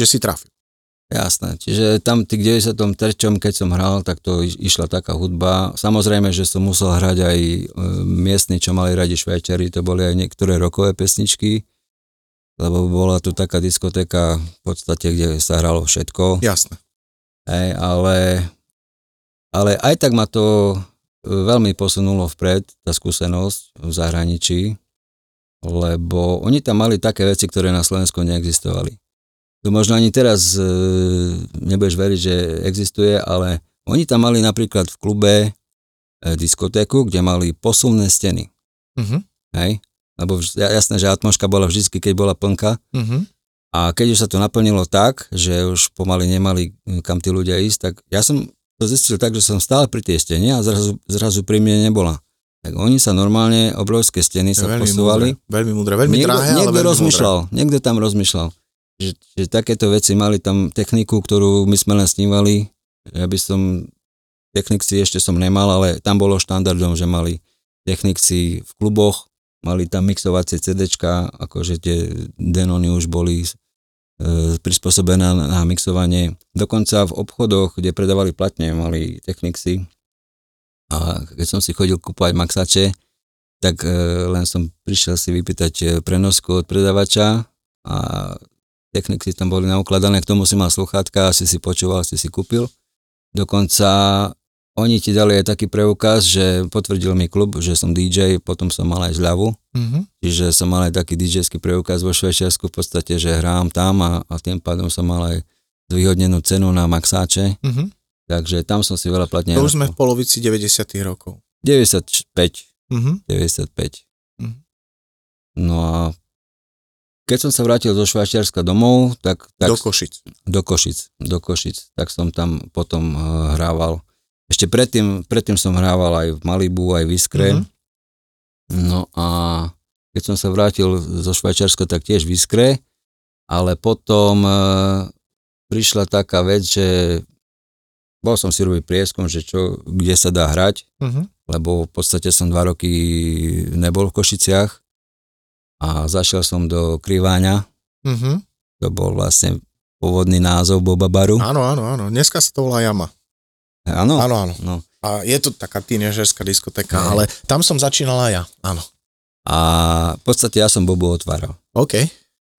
Že si trafil. Jasné, čiže tam tých 93. keď som hral, tak to iš- išla taká hudba. Samozrejme, že som musel hrať aj e, miestni, čo mali radi Švajčiari, to boli aj niektoré rokové pesničky, lebo bola tu taká diskotéka v podstate, kde sa hralo všetko. Jasné. Hej, ale, ale aj tak ma to e, veľmi posunulo vpred, tá skúsenosť v zahraničí, lebo oni tam mali také veci, ktoré na Slovensku neexistovali. To možno ani teraz e, nebudeš veriť, že existuje, ale oni tam mali napríklad v klube e, diskotéku, kde mali posunné steny. Uh-huh. Hej? Lebo vž- jasné, že atmoška bola vždy, keď bola plnka, Uh-huh. a keď už sa to naplnilo tak, že už pomaly nemali mm, kam tí ľudia ísť, tak ja som to zistil tak, že som stále pri tej stene a zrazu, zrazu pri mne nebola. Tak oni sa normálne, obrovské steny sa veľmi posúvali. múdre, veľmi múdre, veľmi niekto, drahé, ale veľmi rozmýšľal, niekto tam rozmýšľal. Že, že takéto veci mali tam techniku, ktorú my sme len snívali. Ja by som technici ešte som nemal, ale tam bolo štandardom, že mali technici v kluboch, mali tam mixovacie CDčka, akože tie Denony už boli e, prispôsobené na, na mixovanie. Dokonca v obchodoch, kde predávali platne, mali technici. A keď som si chodil kúpať maxače, tak e, len som prišiel si vypýtať e, prenosku od predavača a techniky tam boli naukladané, k tomu si mal sluchátka, asi si počúval, si si kúpil. Dokonca oni ti dali aj taký preukaz, že potvrdil mi klub, že som DJ, potom som mal aj zľavu. Mm-hmm. Čiže som mal aj taký DJský preukaz vo Švajčiarsku v podstate, že hrám tam a, a tým pádom som mal aj zvýhodnenú cenu na maxáče. Mm-hmm. Takže tam som si veľa platne... To už sme v polovici 90 rokov. 95. Mm-hmm. 95. Mm-hmm. No a keď som sa vrátil zo Švajčiarska domov, tak... tak do Košic. Do Košic, do Košic. Tak som tam potom uh, hrával. Ešte predtým, predtým som hrával aj v Malibu, aj v Iskre. Mm-hmm. No a keď som sa vrátil zo Švajčiarska, tak tiež v Iskre. Ale potom uh, prišla taká vec, že bol som si robiť prieskum, že čo, kde sa dá hrať, uh-huh. lebo v podstate som dva roky nebol v Košiciach a zašiel som do Kriváňa. Mm-hmm. To bol vlastne pôvodný názov Boba Baru. Áno, áno, áno. Dneska sa to volá Jama. Áno? Áno, áno. No. A je to taká tínežerská diskotéka, ale tam som začínal aj ja, áno. A v podstate ja som Bobu otváral. OK.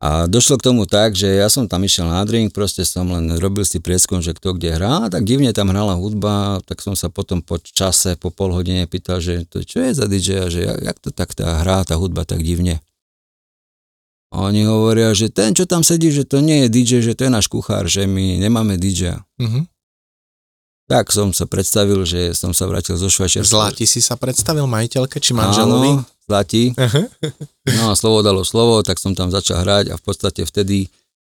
A došlo k tomu tak, že ja som tam išiel na drink, proste som len robil si prieskum, že kto kde hrá, tak divne tam hrala hudba, tak som sa potom po čase, po pol hodine pýtal, že to čo je za DJ a že jak, jak to tak tá hrá, tá hudba tak divne. A oni hovoria, že ten, čo tam sedí, že to nie je DJ, že to je náš kuchár, že my nemáme DJ. Uh-huh. Tak som sa predstavil, že som sa vrátil zo Švajčiarska. Zlati si sa predstavil majiteľke či manželovi? Áno, Zlati. Uh-huh. No a slovo dalo slovo, tak som tam začal hrať a v podstate vtedy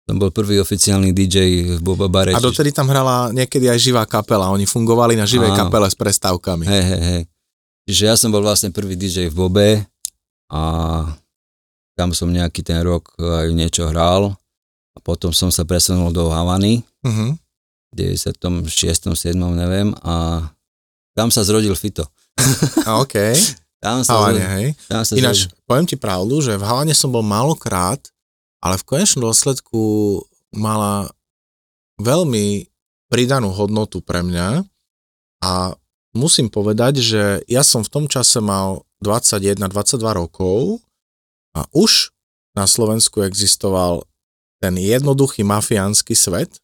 som bol prvý oficiálny DJ v Boba Bare. A dotedy tam hrala niekedy aj živá kapela, oni fungovali na živej Áno. kapele s prestávkami. Hej, hej, hej. Čiže ja som bol vlastne prvý DJ v Bobe a tam som nejaký ten rok aj niečo hral a potom som sa presunul do Havany uh-huh. v 96. 7. neviem a tam sa zrodil Fito. OK. [laughs] tam sa Havane, zrodil, hej. Tam sa Ináč, zrodil. poviem ti pravdu, že v Havane som bol málokrát, ale v konečnom dôsledku mala veľmi pridanú hodnotu pre mňa a musím povedať, že ja som v tom čase mal 21-22 rokov a už na Slovensku existoval ten jednoduchý mafiánsky svet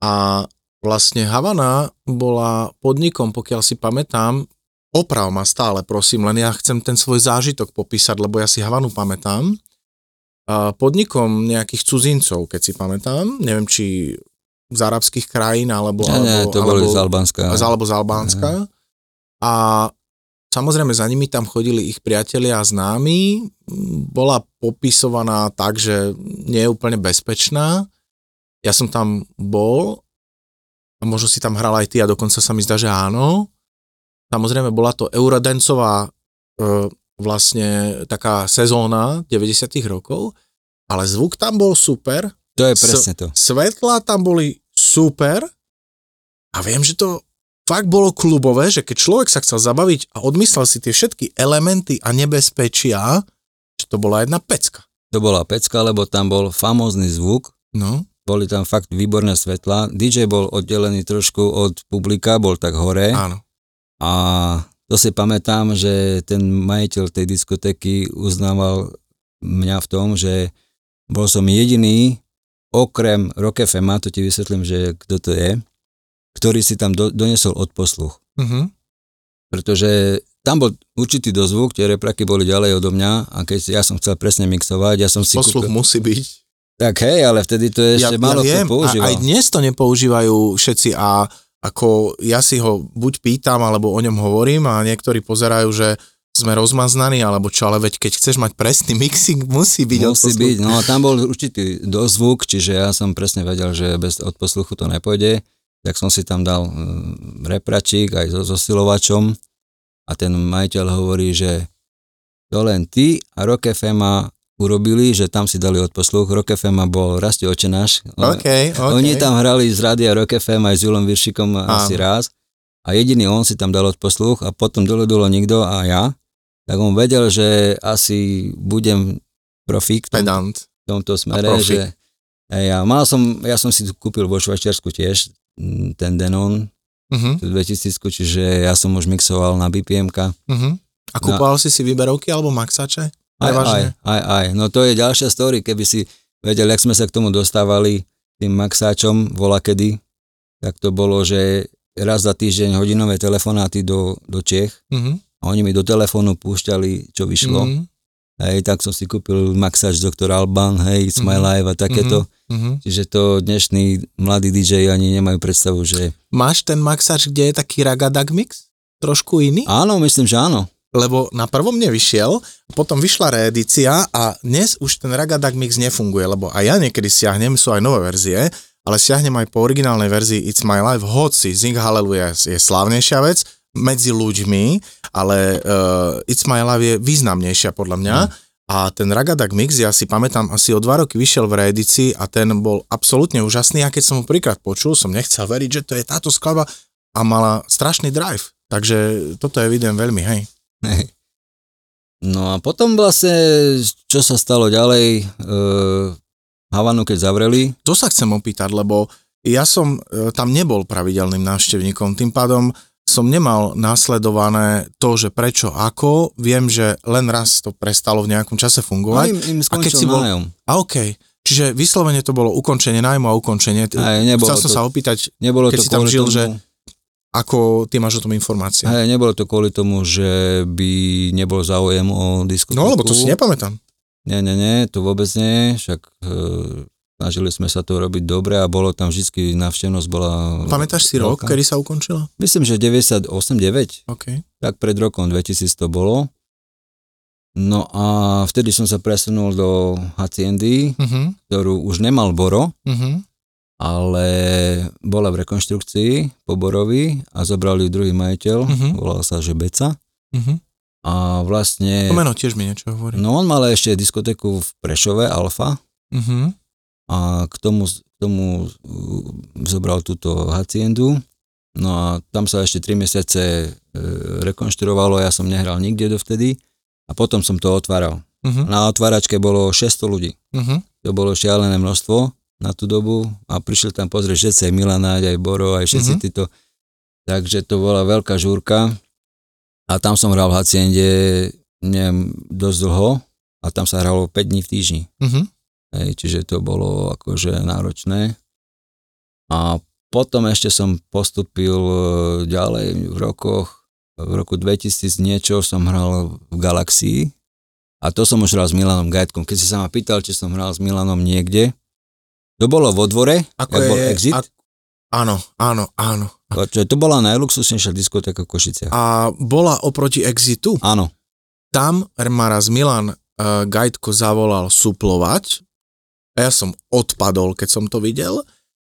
a vlastne Havana bola podnikom, pokiaľ si pamätám, oprav ma stále, prosím, len ja chcem ten svoj zážitok popísať, lebo ja si Havanu pamätám, podnikom nejakých cudzincov, keď si pamätám, neviem, či z arabských krajín, alebo... Nie, nie, to alebo, boli z Albánska. Alebo z Albánska. A Samozrejme za nimi tam chodili ich priatelia a známi, bola popisovaná tak, že nie je úplne bezpečná. Ja som tam bol a možno si tam hral aj ty a dokonca sa mi zdá, že áno. Samozrejme bola to eurodancová e, vlastne taká sezóna 90 rokov, ale zvuk tam bol super. To je presne to. Svetla tam boli super a viem, že to fakt bolo klubové, že keď človek sa chcel zabaviť a odmyslel si tie všetky elementy a nebezpečia, že to bola jedna pecka. To bola pecka, lebo tam bol famózny zvuk, no. boli tam fakt výborné svetla, DJ bol oddelený trošku od publika, bol tak hore. Áno. A to si pamätám, že ten majiteľ tej diskotéky uznával mňa v tom, že bol som jediný, okrem Rock FM, to ti vysvetlím, že kto to je, ktorý si tam do, donesol odposluch. Uh-huh. Pretože tam bol určitý dozvuk, tie repraky boli ďalej odo mňa a keď ja som chcel presne mixovať, ja som si... Posluch kúkal, musí byť. Tak hej, ale vtedy to ešte ja, málo ja viem, kto používal. A aj dnes to nepoužívajú všetci a ako ja si ho buď pýtam, alebo o ňom hovorím a niektorí pozerajú, že sme rozmaznaní, alebo čo, ale veď keď chceš mať presný mixing, musí byť Musí byť, no tam bol určitý dozvuk, čiže ja som presne vedel, že bez odposluchu to nepôjde tak som si tam dal mm, repračík aj so zosilovačom a ten majiteľ hovorí, že to len ty a Rock FM urobili, že tam si dali odposluch. Rock FM bol Rasti očenáš. Okay, okay. Oni tam hrali z rádia Rock FM aj s Julom Viršikom asi raz. a jediný on si tam dal odposluch a potom dole bolo nikto a ja, tak on vedel, že asi budem profík v tom, v tomto smere, že ja, mal som, ja som si kúpil vo Švajčiarsku tiež ten Denon, Uh-huh, tú 2000, čiže ja som už mixoval na BPM-ka. uh-huh. A kúpoval si si výberovky alebo maxače? Aj, aj, aj, aj. No to je ďalšia story, keby si vedel, jak sme sa k tomu dostávali tým maxáčom volakedy, tak to bolo, že raz za týždeň hodinové telefonáty do, do Čech Uh-huh. a oni mi do telefónu púšťali, čo vyšlo. Uh-huh. Hej, tak som si kúpil maxáč Dr. Alban, hej, It's My Mhm. Life a takéto. Uh-huh. Čiže to dnešní mladí DJ ani nemajú predstavu, že... Máš ten maxač, kde je taký ragadag mix? Trošku iný? Áno, myslím, že áno. Lebo na prvom nevyšiel, potom vyšla reedícia a dnes už ten ragadag mix nefunguje, lebo aj ja niekedy siahnem, sú aj nové verzie, ale siahnem aj po originálnej verzii It's My Life, hoci Zing Hallelujah je slávnejšia vec medzi ľuďmi, ale uh, It's My Life je významnejšia podľa mňa. A ten Ragadak Mix, ja si pamätám, asi o dva roky vyšiel v reedícii a ten bol absolútne úžasný a keď som ho prvýkrát počul, som nechcel veriť, že to je táto skladba a mala strašný drive. Takže toto je vidím veľmi, hej. Hej. No a potom vlastne, čo sa stalo ďalej, e, Havanu keď zavreli, To sa chcem opýtať, lebo ja som e, tam nebol pravidelným návštevníkom, tým pádom som nemal následované to, že prečo, ako. Viem, že len raz to prestalo v nejakom čase no fungovať. im, im A keď si bol- nájom. A okej, čiže vyslovene to bolo ukončenie nájmu a ukončenie. Aj, nebolo Chcel som to, sa opýtať, nebolo keď to si tam žil, tomu, že ako ty máš o tom informácie. Hej, nebolo to kvôli tomu, že by nebol záujem o diskotéku. No lebo to si nepamätám. Nie, nie, nie, to vôbec nie, však e, snažili sme sa to robiť dobre a bolo tam vždy návštevnosť bola... Pamätáš si rok, kedy sa ukončilo? Myslím, že 98-9, OK. tak pred rokom 2000 to bolo. No a vtedy som sa presunul do Haciendy, Uh-huh, ktorú už nemal Boro, uh-huh. ale bola v rekonštrukcii po Borovi a zobral ju druhý majiteľ, Mhm. volal sa že Beca. Uh-huh. A vlastne... To meno tiež mi niečo hovorí. No on mal ešte diskotéku v Prešove, Alfa, Uh-huh. A k tomu, k tomu uh, zobral túto haciendu. No a tam sa ešte 3 mesiace e, rekonštruovalo, ja som nehral nikde dovtedy a potom som to otváral. Uh-huh. Na otváračke bolo 600 ľudí. Uh-huh. To bolo šialené množstvo na tú dobu a prišiel tam pozrieť všetci, aj Milanáď, aj Boro, aj všetci Mhm. títo. Takže to bola veľká žúrka a tam som hral v haciende neviem, dosť dlho a tam sa hralo 5 dní v týždni. Uh-huh. Hej, čiže to bolo akože náročné. A potom ešte som postupil e, ďalej v rokoch, v roku 2000 niečo som hral v Galaxii a to som už hral s Milanom Gajtkom. Keď si sa ma pýtal, či som hral s Milanom niekde, to bolo vo dvore, Ako je, bol Exit, ak- áno, áno, áno. to, to bola najluxusnejšia diskotéka v Košiciach. A bola oproti Exitu, Áno, tam ma raz Milan uh, Gajtko zavolal suplovať a ja som odpadol, keď som to videl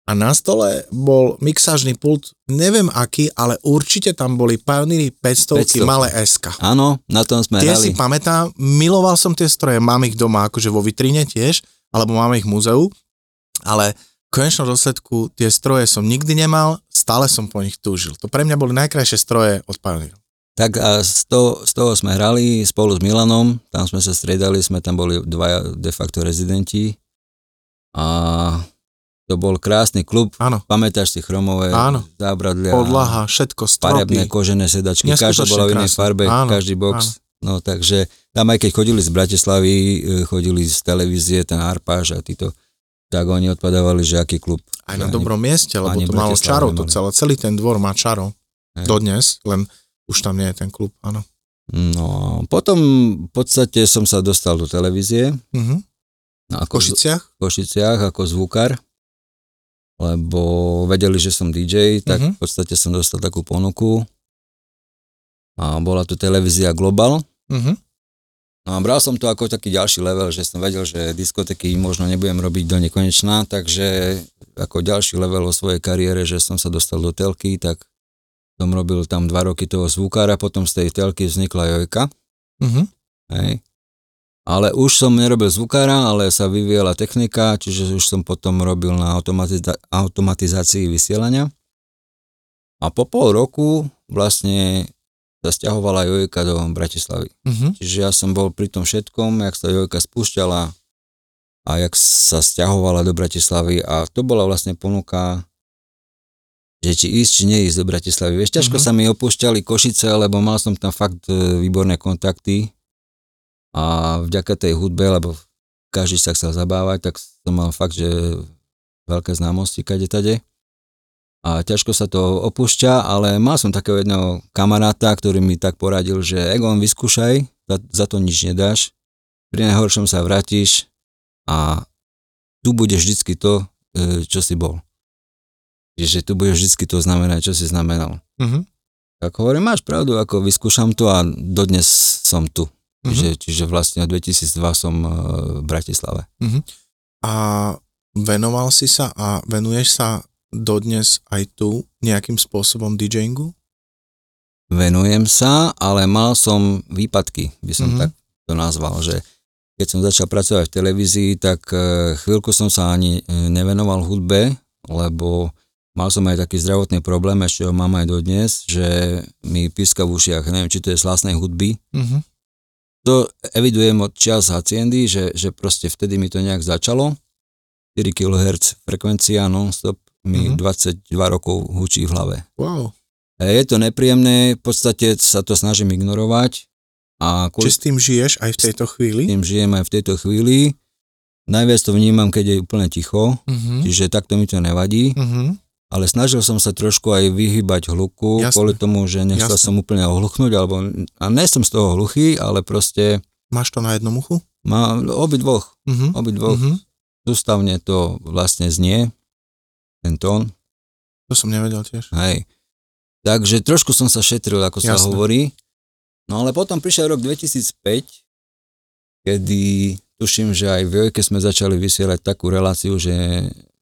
a na stole bol mixážny pult, neviem aký, ale určite tam boli Pioneery 500 500. malé SK. áno, na tom sme Tie si hrali. pamätám, miloval som tie stroje, mám ich doma akože vo vitrine tiež, alebo máme ich v múzeu, ale v konečnom dôsledku tie stroje som nikdy nemal, stále som po nich túžil. To pre mňa boli najkrajšie stroje od Pioneer. Tak a z toho, z toho sme hrali spolu s Milanom, tam sme sa striedali, sme tam boli dvaja de facto rezidenti a to bol krásny klub, Áno, pamätáš si chromové Áno. zábradlia, podlaha, všetko, farebné stropy. kožené sedačky, Neskutočne bola v inej farbe, Áno, každý box. No takže tam aj keď chodili z Bratislavy, e, chodili z televízie, ten Arpáž a títo, tak oni odpadávali, že aký klub. Aj na Ani- dobrom mieste, lebo to malo čarov, to celé, celý ten dvor má čarov. Hej. Dodnes, len už tam nie je ten klub, áno. No potom v podstate som sa dostal do televízie. Mhm. No, V ako Košiciach? v Košiciach ako zvukár, lebo vedeli, že som DJ, tak Mhm. v podstate som dostal takú ponuku. A bola to televízia Global. Mhm. No a bral som to ako taký ďalší level, že som vedel, že diskotéky možno nebudem robiť do nekonečná, takže ako ďalší level vo svojej kariére, že som sa dostal do telky, tak som robil tam dva roky toho zvukára, potom z tej telky vznikla Jojka. Mhm. Hej. Ale už som nerobil zvukára, ale sa vyvíjala technika, čiže už som potom robil na automatiza- automatizácii vysielania. A po pol roku vlastne sa stiahovala Jojka do Bratislavy. Uh-huh. Čiže ja som bol pri tom všetkom, jak sa Jojka spúšťala a jak sa stiahovala do Bratislavy a to bola vlastne ponuka, že či ísť, či neísť do Bratislavy. Vieš, ťažko uh-huh. sa mi opúšťali Košice, lebo mal som tam fakt e, výborné kontakty a vďaka tej hudbe, lebo každý sa chcel zabávať, tak som mal fakt, že veľké známosti kade tade a ťažko sa to opúšťa, ale mal som takého jedného kamaráta, ktorý mi tak poradil, že Egon, vyskúšaj, za, za to nič nedáš, pri najhoršom sa vrátiš a tu budeš vždycky to, e, čo si bol. Čiže tu budeš vždycky to znamenať, čo si znamenal. Uh-huh. Tak hovorím, máš pravdu, ako vyskúšam to a dodnes som tu. Uh-huh. Čiže, čiže vlastne od 2002 som e, v Bratislave. Uh-huh. A venoval si sa a venuješ sa dodnes aj tu nejakým spôsobom DJingu? Venujem sa, ale mal som výpadky, by som mm-hmm. tak to nazval, že keď som začal pracovať v televízii, tak e, chvíľku som sa ani e, nevenoval hudbe, lebo mal som aj taký zdravotný problém, ešte ho mám aj dodnes, že mi píska v ušiach, neviem, či to je z vlastnej hudby. Mm-hmm. To evidujem od čas haciendy, že, že proste vtedy mi to nejak začalo. 4 kHz frekvencia non-stop mi mm-hmm. 22 rokov hučí v hlave. Wow. Je to nepríjemné, v podstate sa to snažím ignorovať. A kvôli... Či s tým žiješ aj v tejto chvíli? S tým žijem aj v tejto chvíli. Najviac to vnímam, keď je úplne ticho, mm-hmm. čiže takto mi to nevadí. Mm-hmm. Ale snažil som sa trošku aj vyhybať hluku, Jasne. kvôli tomu, že nechcel Jasne. som úplne ohluchnúť, alebo, a nie som z toho hluchý, ale proste... Máš to na jednom uchu? Má, obi dvoch. Mm-hmm. Obi dvoch. Mm-hmm. Sústavne to vlastne znie ten tón. To som nevedel tiež. Hej. Takže trošku som sa šetril, ako sa Jasne. hovorí. No ale potom prišiel rok 2005, kedy tuším, že aj v Jojke sme začali vysielať takú reláciu, že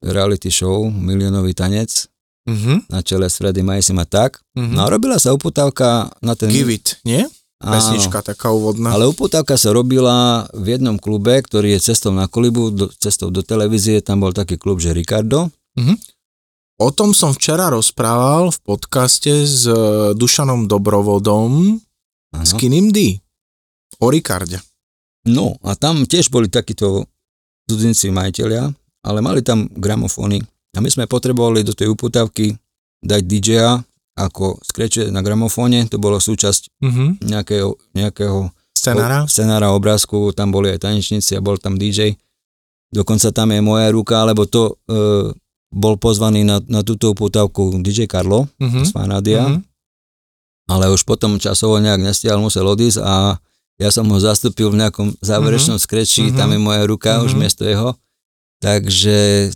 reality show Miliónový tanec uh-huh. na čele s Freddy Majsim a tak. Uh-huh. No a robila sa uputávka na ten... Give it, nie? Pesnička taká úvodná. Ale uputávka sa robila v jednom klube, ktorý je cestou na Kolibu, do, cestou do televízie, tam bol taký klub, že Ricardo. Uh-huh. O tom som včera rozprával v podcaste s e, Dušanom Dobrovodom ano. s Kinim D. O Ricarde. No a tam tiež boli takíto cudzinci majiteľia, ale mali tam gramofóny. A my sme potrebovali do tej uputavky dať DJ-a ako skreče na gramofóne, to bolo súčasť uh-huh. nejakého, nejakého scenára? Scenára obrázku, tam boli aj tanečníci a bol tam DJ. Dokonca tam je moja ruka, lebo to e, bol pozvaný na, na túto upútavku DJ Karlo uh-huh. z Fanadia, uh-huh. ale už potom časovo nejak nestiahol, musel odísť a ja som ho zastúpil v nejakom záverečnom uh-huh. skreči, uh-huh. tam je moja ruka uh-huh. už miesto jeho. Takže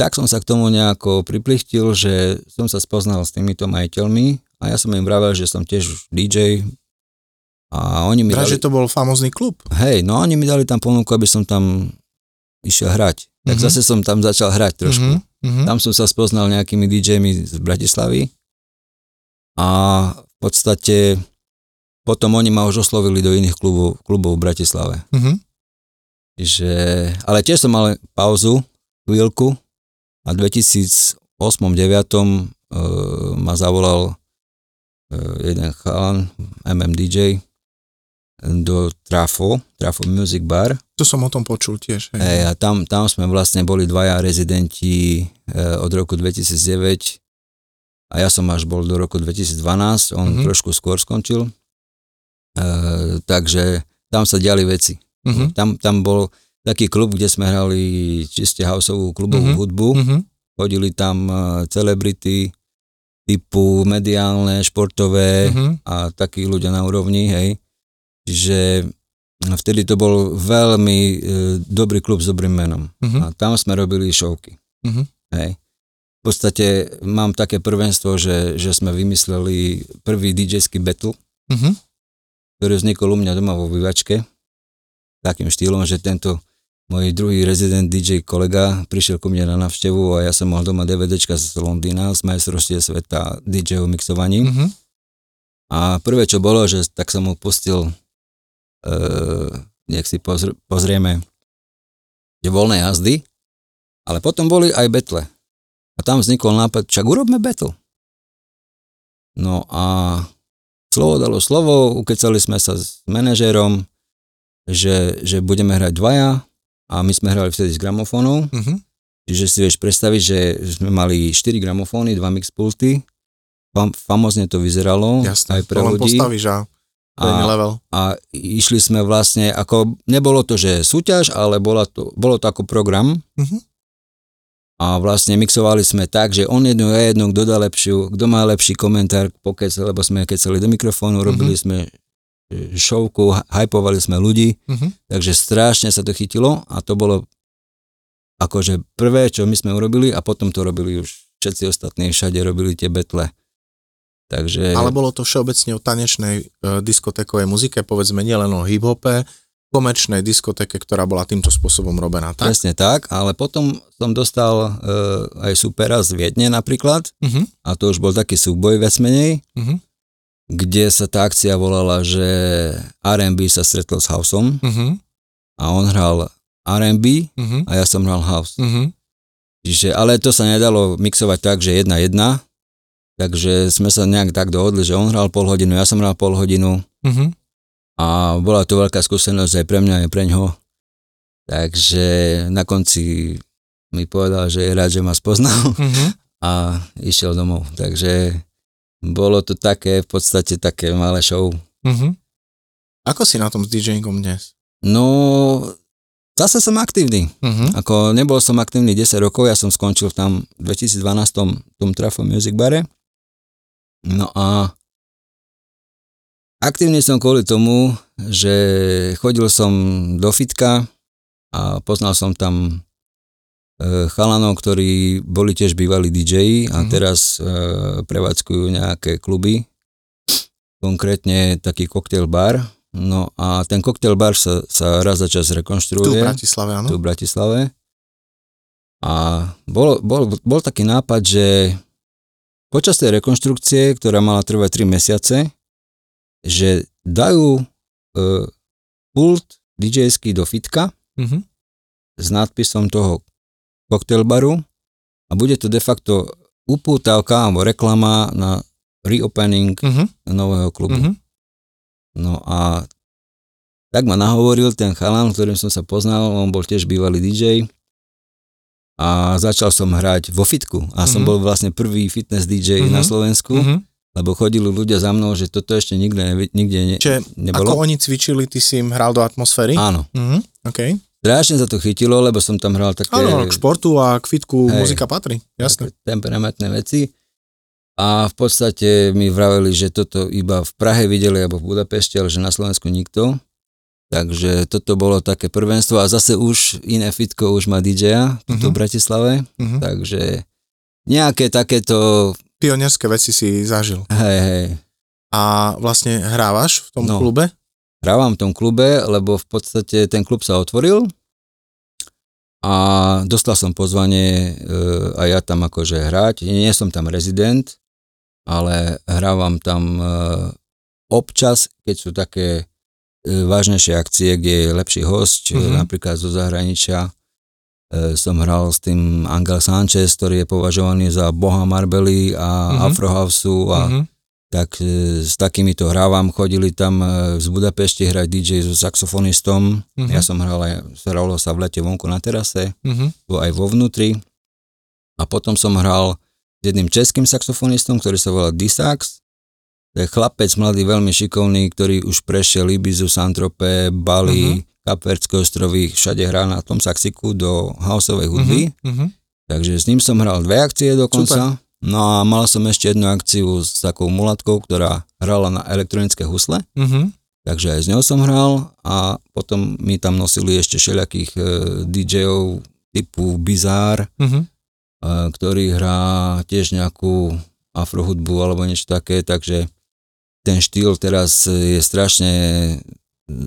tak som sa k tomu nejako priplichtil, že som sa spoznal s týmito majiteľmi a ja som im vravel, že som tiež DJ a oni mi Vraj, dali... že to bol famózny klub. Hej, no oni mi dali tam ponuku, aby som tam išiel hrať. Tak uh-huh. zase som tam začal hrať trošku. Uh-huh. Tam som sa spoznal nejakými DJmi z Bratislavy a v podstate potom oni ma už oslovili do iných klubov, klubov v Bratislave. Uh-huh. Že, ale tiež som mal pauzu, chvíľku a v 2008-2009 uh, ma zavolal uh, jeden chalan, MMDJ, do Trafo, Trafo Music Bar. To som o tom počul tiež. Hej. Hej, a tam, tam sme vlastne boli dvaja rezidenti e, od roku 2009 a ja som až bol do roku 2012, on mm-hmm. trošku skôr skončil. E, takže tam sa diali veci. Mm-hmm. Tam, tam bol taký klub, kde sme hrali čiste houseovú klubovú mm-hmm. hudbu. Mm-hmm. Chodili tam e, celebrity typu mediálne, športové mm-hmm. a takí ľudia na úrovni, hej Čiže vtedy to bol veľmi e, dobrý klub s dobrým menom. Uh-huh. A tam sme robili šovky. Uh-huh. Hej. V podstate mám také prvenstvo, že, že sme vymysleli prvý DJ-ský battle, uh-huh. ktorý vznikol u mňa doma vo vyvačke. Takým štýlom, že tento môj druhý rezident DJ kolega prišiel ku mne na navštevu a ja som mal doma DVDčka z Londýna z majstrovstie sveta DJ-ov mixovaním. Uh-huh. A prvé, čo bolo, že tak som mu pustil e, nech si pozr- pozrieme, že voľné jazdy, ale potom boli aj betle. A tam vznikol nápad, však urobme battle. No a slovo dalo slovo, ukecali sme sa s manažérom, že, že budeme hrať dvaja a my sme hrali vtedy s gramofónom. Uh-huh. Čiže si vieš predstaviť, že sme mali 4 gramofóny, 2 mixpulty. Fam, famozne to vyzeralo Jasné, aj pre to ľudí. postavíš a, a, level. a išli sme vlastne, ako nebolo to, že súťaž, ale bola to, bolo to ako program. Uh-huh. A vlastne mixovali sme tak, že on jednu, ja jednu, kto dá lepšiu, kto má lepší komentár, pokec, lebo sme kecali do mikrofónu, robili uh-huh. sme šovku, hypovali sme ľudí, uh-huh. takže strašne sa to chytilo a to bolo akože prvé, čo my sme urobili a potom to robili už všetci ostatní, všade robili tie betle. Takže... Ale bolo to všeobecne o tanečnej e, diskotékovej muzike, povedzme nielen o hip-hope, komerčnej diskotéke, ktorá bola týmto spôsobom robená. Tak? Presne tak, ale potom som dostal e, aj supera z Viedne napríklad uh-huh. a to už bol taký súboj viac menej, uh-huh. Kde sa tá akcia volala, že R&B sa stretol s houseom uh-huh. a on hral R&B uh-huh. a ja som hral house. Uh-huh. Čiže, ale to sa nedalo mixovať tak, že jedna jedna, takže sme sa nejak tak dohodli, že on hral pol hodinu, ja som hral pol hodinu. Uh-huh a bola to veľká skúsenosť aj pre mňa, aj pre ňoho. Takže na konci mi povedal, že je rád, že ma spoznal uh-huh. [laughs] a išiel domov. Takže bolo to také, v podstate také malé show. Uh-huh. Ako si na tom s DJingom dnes? No, zase som aktívny. Uh-huh. Ako nebol som aktívny 10 rokov, ja som skončil tam v 2012 v tom Trafo Music Bare. No a Aktívny som kvôli tomu, že chodil som do fitka a poznal som tam chalanov, ktorí boli tiež bývalí DJ a mm-hmm. teraz e, prevádzkujú nejaké kluby, konkrétne taký cocktail bar. No a ten cocktail bar sa, sa raz za čas rekonštruuje. Tu v Bratislave, áno. Tu v Bratislave. A bol, bol, bol taký nápad, že počas tej rekonštrukcie, ktorá mala trvať 3 mesiace, že dajú e, pult dj do fitka mm-hmm. s nadpisom toho baru a bude to de facto upútavka alebo reklama na reopening mm-hmm. nového klubu. Mm-hmm. No a tak ma nahovoril ten chalan, ktorým som sa poznal, on bol tiež bývalý DJ a začal som hrať vo fitku a mm-hmm. som bol vlastne prvý fitness DJ mm-hmm. na Slovensku. Mm-hmm lebo chodili ľudia za mnou, že toto ešte nikde, nikde ne, Čiže nebolo. ako oni cvičili, ty si im hral do atmosféry? Áno. Uh-huh. Okay. Strašne sa to chytilo, lebo som tam hral také... Áno, k športu a k fitku hej, muzika patrí, jasné. Temperamentné veci. A v podstate mi vraveli, že toto iba v Prahe videli, alebo v Budapešti, ale že na Slovensku nikto. Takže toto bolo také prvenstvo a zase už iné fitko už má DJ-a uh-huh. v Bratislave. Uh-huh. Takže nejaké takéto pionierské veci si zažil. Hej, hej. A vlastne hrávaš v tom no, klube? Hrávam v tom klube, lebo v podstate ten klub sa otvoril a dostal som pozvanie e, a ja tam akože hrať. Nie som tam rezident, ale hrávam tam e, občas, keď sú také e, vážnejšie akcie, kde je lepší host, mm-hmm. napríklad zo zahraničia som hral s tým Angel Sanchez, ktorý je považovaný za boha Marbely a uh-huh. Afrohouseu a uh-huh. Tak e, s takýmito hrávam. Chodili tam e, z Budapešti hrať DJ so saxofonistom. Uh-huh. Ja som hral aj, hralo sa v lete vonku na terase, uh-huh. aj vo vnútri. A potom som hral s jedným českým saxofonistom, ktorý sa volá Disax. To je chlapec mladý, veľmi šikovný, ktorý už prešiel Ibizu, Santrope, Bali, uh-huh Kapverské ostrovy, všade hrá na tom saxiku do houseovej hudby. Uh-huh, uh-huh. Takže s ním som hral dve akcie dokonca. Super. No a mal som ešte jednu akciu s takou mulatkou, ktorá hrala na elektronické husle. Uh-huh. Takže aj s ňou som hral a potom mi tam nosili ešte všelijakých uh, DJ-ov typu Bizarre, uh-huh. uh, ktorý hrá tiež nejakú afrohudbu alebo niečo také, takže ten štýl teraz je strašne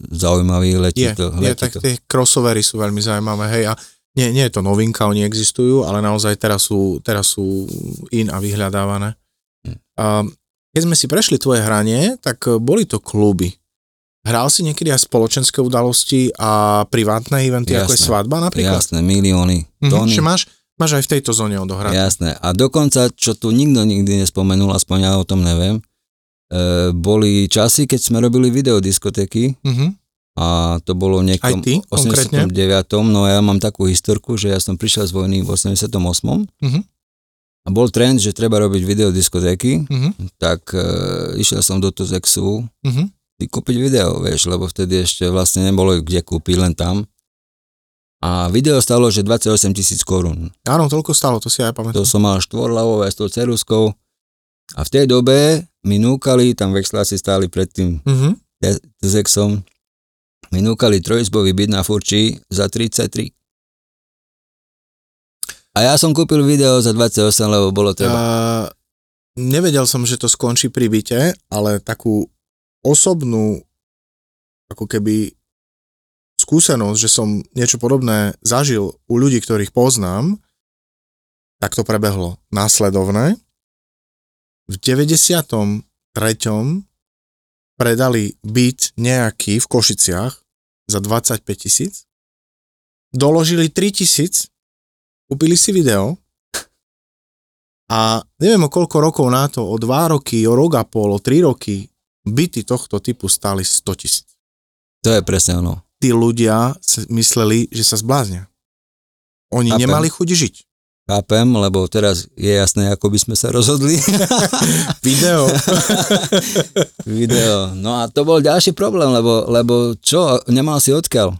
zaujímavý, letí je, to. Letí je, tak to. tie crossovery sú veľmi zaujímavé, hej, a nie, nie je to novinka, oni existujú, ale naozaj teraz sú, teraz sú in a vyhľadávané. Hm. A keď sme si prešli tvoje hranie, tak boli to kluby. Hral si niekedy aj spoločenské udalosti a privátne eventy, Jasné. ako je svadba napríklad? Jasné, milióny, mhm, tóny. Čiže máš, Máš aj v tejto zóne odohrať. Jasné. A dokonca, čo tu nikto nikdy nespomenul, aspoň ja o tom neviem, e, boli časy, keď sme robili videodiskotéky Uh-huh. A to bolo v niekom ty, konkrétne? 89. No ja mám takú historku, že ja som prišiel z vojny v 88. Mhm. A bol trend, že treba robiť videodiskotéky, Uh-huh. tak e, išiel som do Tuzexu Uh-huh. kúpiť video, vieš, lebo vtedy ešte vlastne nebolo kde kúpiť, len tam. A video stalo, že 28 tisíc korún. Áno, toľko stalo, to si aj To pamätám. som mal štvorlavové s tou ceruskou. A v tej dobe mi núkali, tam vexláci stáli pred tým Uh-huh. Tuzexom, mi núkali trojizbový byt na Furči za 33. A ja som kúpil video za 28, lebo bolo treba. Uh, nevedel som, že to skončí pri byte, ale takú osobnú ako keby skúsenosť, že som niečo podobné zažil u ľudí, ktorých poznám, tak to prebehlo následovné. V 93. predali byt nejaký v Košiciach za 25 tisíc, doložili 3 tisíc, kúpili si video a neviem o koľko rokov na to, o 2 roky, o rok a pol, o 3 roky, byty tohto typu stáli 100 tisíc. To je presne ono. Tí ľudia mysleli, že sa zbláznia. Oni Chápem. nemali chuť žiť. Chápem, lebo teraz je jasné, ako by sme sa rozhodli. [laughs] Video. [laughs] Video. No a to bol ďalší problém, lebo, lebo čo, nemal si odkiaľ.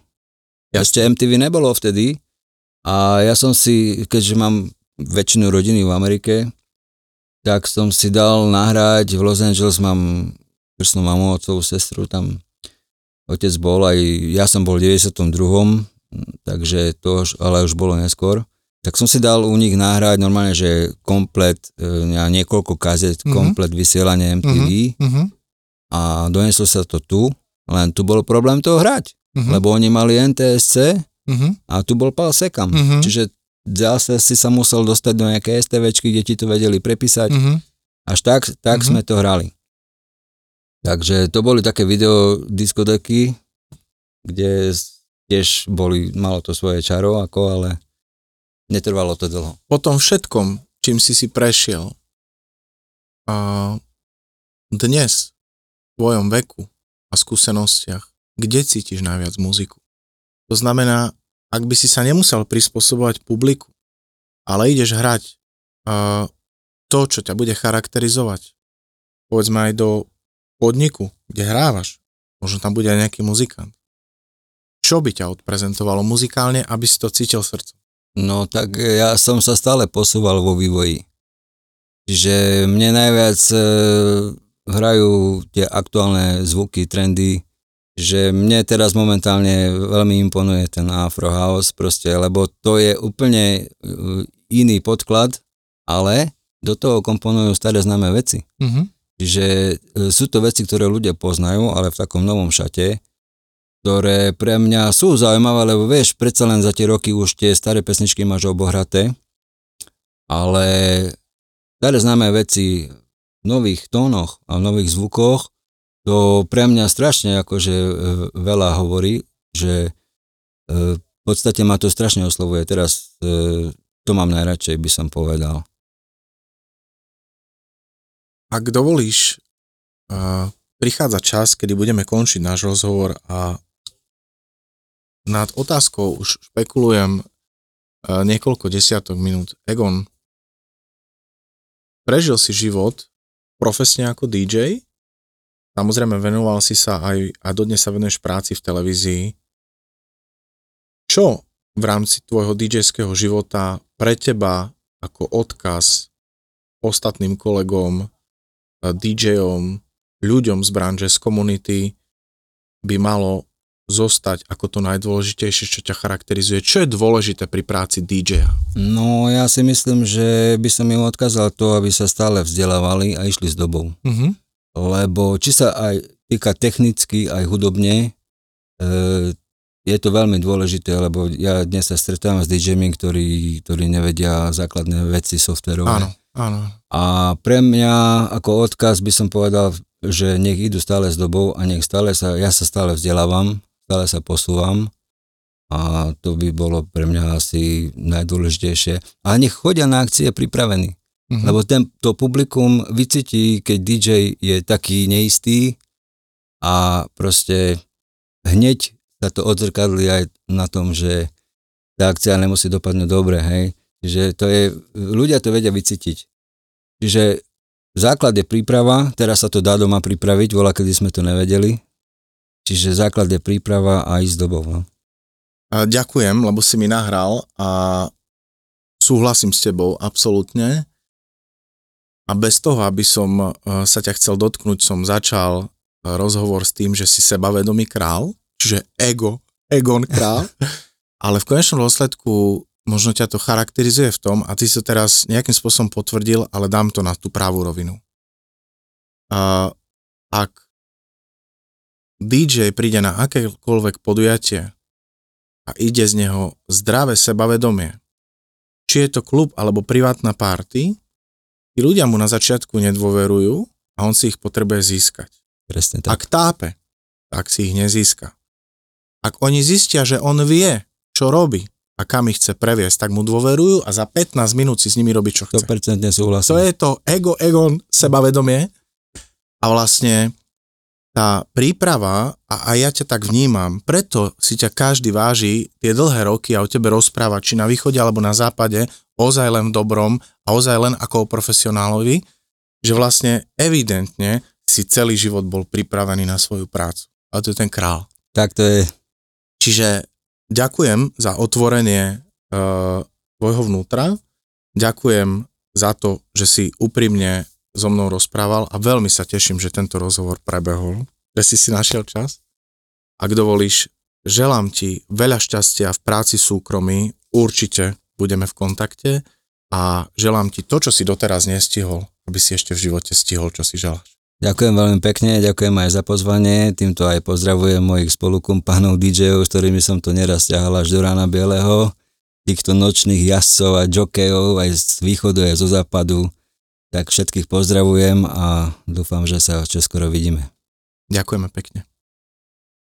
Ešte MTV nebolo vtedy a ja som si, keďže mám väčšinu rodiny v Amerike, tak som si dal nahrať v Los Angeles, mám krstnú mamu, otcovú sestru, tam otec bol, aj ja som bol v 92. Takže to, ale už bolo neskôr. Tak som si dal u nich nahrať normálne, že komplet, e, na niekoľko kazet, Mhm. komplet vysielanie MTV Uh-huh. a doneslo sa to tu, len tu bol problém to hrať, Uh-huh. lebo oni mali NTSC Uh-huh. a tu bol pal sekam. Mhm. Čiže zase si sa musel dostať do nejaké STVčky, kde ti to vedeli prepísať. Uh-huh. Až tak, tak Mhm. sme to hrali. Takže to boli také videodiskodeky, kde tiež boli, malo to svoje čaro, ako, ale netrvalo to dlho. po tom všetkom, čím si si prešiel, a dnes, v tvojom veku a skúsenostiach, kde cítiš najviac muziku? To znamená, ak by si sa nemusel prispôsobovať publiku, ale ideš hrať a to, čo ťa bude charakterizovať, povedzme aj do podniku, kde hrávaš, možno tam bude aj nejaký muzikant. Čo by ťa odprezentovalo muzikálne, aby si to cítil srdcom? No tak ja som sa stále posúval vo vývoji. Čiže mne najviac e, hrajú tie aktuálne zvuky, trendy, že mne teraz momentálne veľmi imponuje ten Afro House proste, lebo to je úplne e, iný podklad, ale do toho komponujú staré známe veci. Mhm. Čiže e, sú to veci, ktoré ľudia poznajú, ale v takom novom šate, ktoré pre mňa sú zaujímavé, lebo vieš, predsa len za tie roky už tie staré pesničky máš obohraté, ale staré známe veci v nových tónoch a v nových zvukoch, to pre mňa strašne akože e, veľa hovorí, že e, v podstate ma to strašne oslovuje. Teraz e, to mám najradšej, by som povedal. Ak dovolíš, prichádza čas, kedy budeme končiť náš rozhovor a nad otázkou už špekulujem uh, niekoľko desiatok minút. Egon, prežil si život profesne ako DJ, samozrejme venoval si sa aj a dodnes sa venuješ práci v televízii. Čo v rámci tvojho DJ-ského života pre teba ako odkaz ostatným kolegom, DJom, ľuďom z branže, z komunity by malo zostať ako to najdôležitejšie, čo ťa charakterizuje? Čo je dôležité pri práci DJ-a? No ja si myslím, že by som im odkázal to, aby sa stále vzdelávali a išli s dobou. Uh-huh. Lebo či sa aj týka technicky, aj hudobne, e, je to veľmi dôležité, lebo ja dnes sa stretávam s DJmi, ktorí, ktorí nevedia základné veci softverové. Áno, áno. A pre mňa ako odkaz by som povedal, že nech idú stále s dobou a nech stále sa, ja sa stále vzdelávam, stále sa posúvam a to by bolo pre mňa asi najdôležitejšie. A nech chodia na akcie pripravení. Mm-hmm. Lebo ten, to publikum vycíti, keď DJ je taký neistý a proste hneď sa to odzrkadli aj na tom, že tá akcia nemusí dopadnúť dobre, hej. Čiže to je, ľudia to vedia vycítiť. Čiže základ je príprava, teraz sa to dá doma pripraviť, voľa kedy sme to nevedeli. Čiže základ je príprava a ísť dobou. No. Ďakujem, lebo si mi nahral a súhlasím s tebou absolútne. A bez toho, aby som e, sa ťa chcel dotknúť, som začal rozhovor s tým, že si sebavedomý král, čiže ego, egon král, [laughs] ale v konečnom dôsledku možno ťa to charakterizuje v tom, a ty to teraz nejakým spôsobom potvrdil, ale dám to na tú pravú rovinu. A ak DJ príde na akékoľvek podujatie a ide z neho zdravé sebavedomie, či je to klub alebo privátna party, tí ľudia mu na začiatku nedôverujú a on si ich potrebuje získať. Presne tak. Ak tápe, tak si ich nezíska. Ak oni zistia, že on vie, čo robí a kam ich chce previesť, tak mu dôverujú a za 15 minút si s nimi robí, čo chce. 100% súhlasím. To je to ego, egon, sebavedomie a vlastne tá príprava, a aj ja ťa tak vnímam, preto si ťa každý váži tie dlhé roky a o tebe rozpráva, či na východe alebo na západe, ozaj len v dobrom a ozaj len ako o profesionálovi, že vlastne evidentne si celý život bol pripravený na svoju prácu. A to je ten král. Tak to je. Čiže ďakujem za otvorenie uh, tvojho vnútra, ďakujem za to, že si úprimne so mnou rozprával a veľmi sa teším, že tento rozhovor prebehol, že si si našiel čas. Ak dovolíš, želám ti veľa šťastia v práci súkromí, určite budeme v kontakte a želám ti to, čo si doteraz nestihol, aby si ešte v živote stihol, čo si želáš. Ďakujem veľmi pekne, ďakujem aj za pozvanie, týmto aj pozdravujem mojich spolukumpánov DJ-ov, s ktorými som to neraz ťahal až do rána bieleho, týchto nočných jazdcov a jokejov aj z východu, aj zo západu, tak všetkých pozdravujem a dúfam, že sa čoskoro vidíme. Ďakujeme pekne.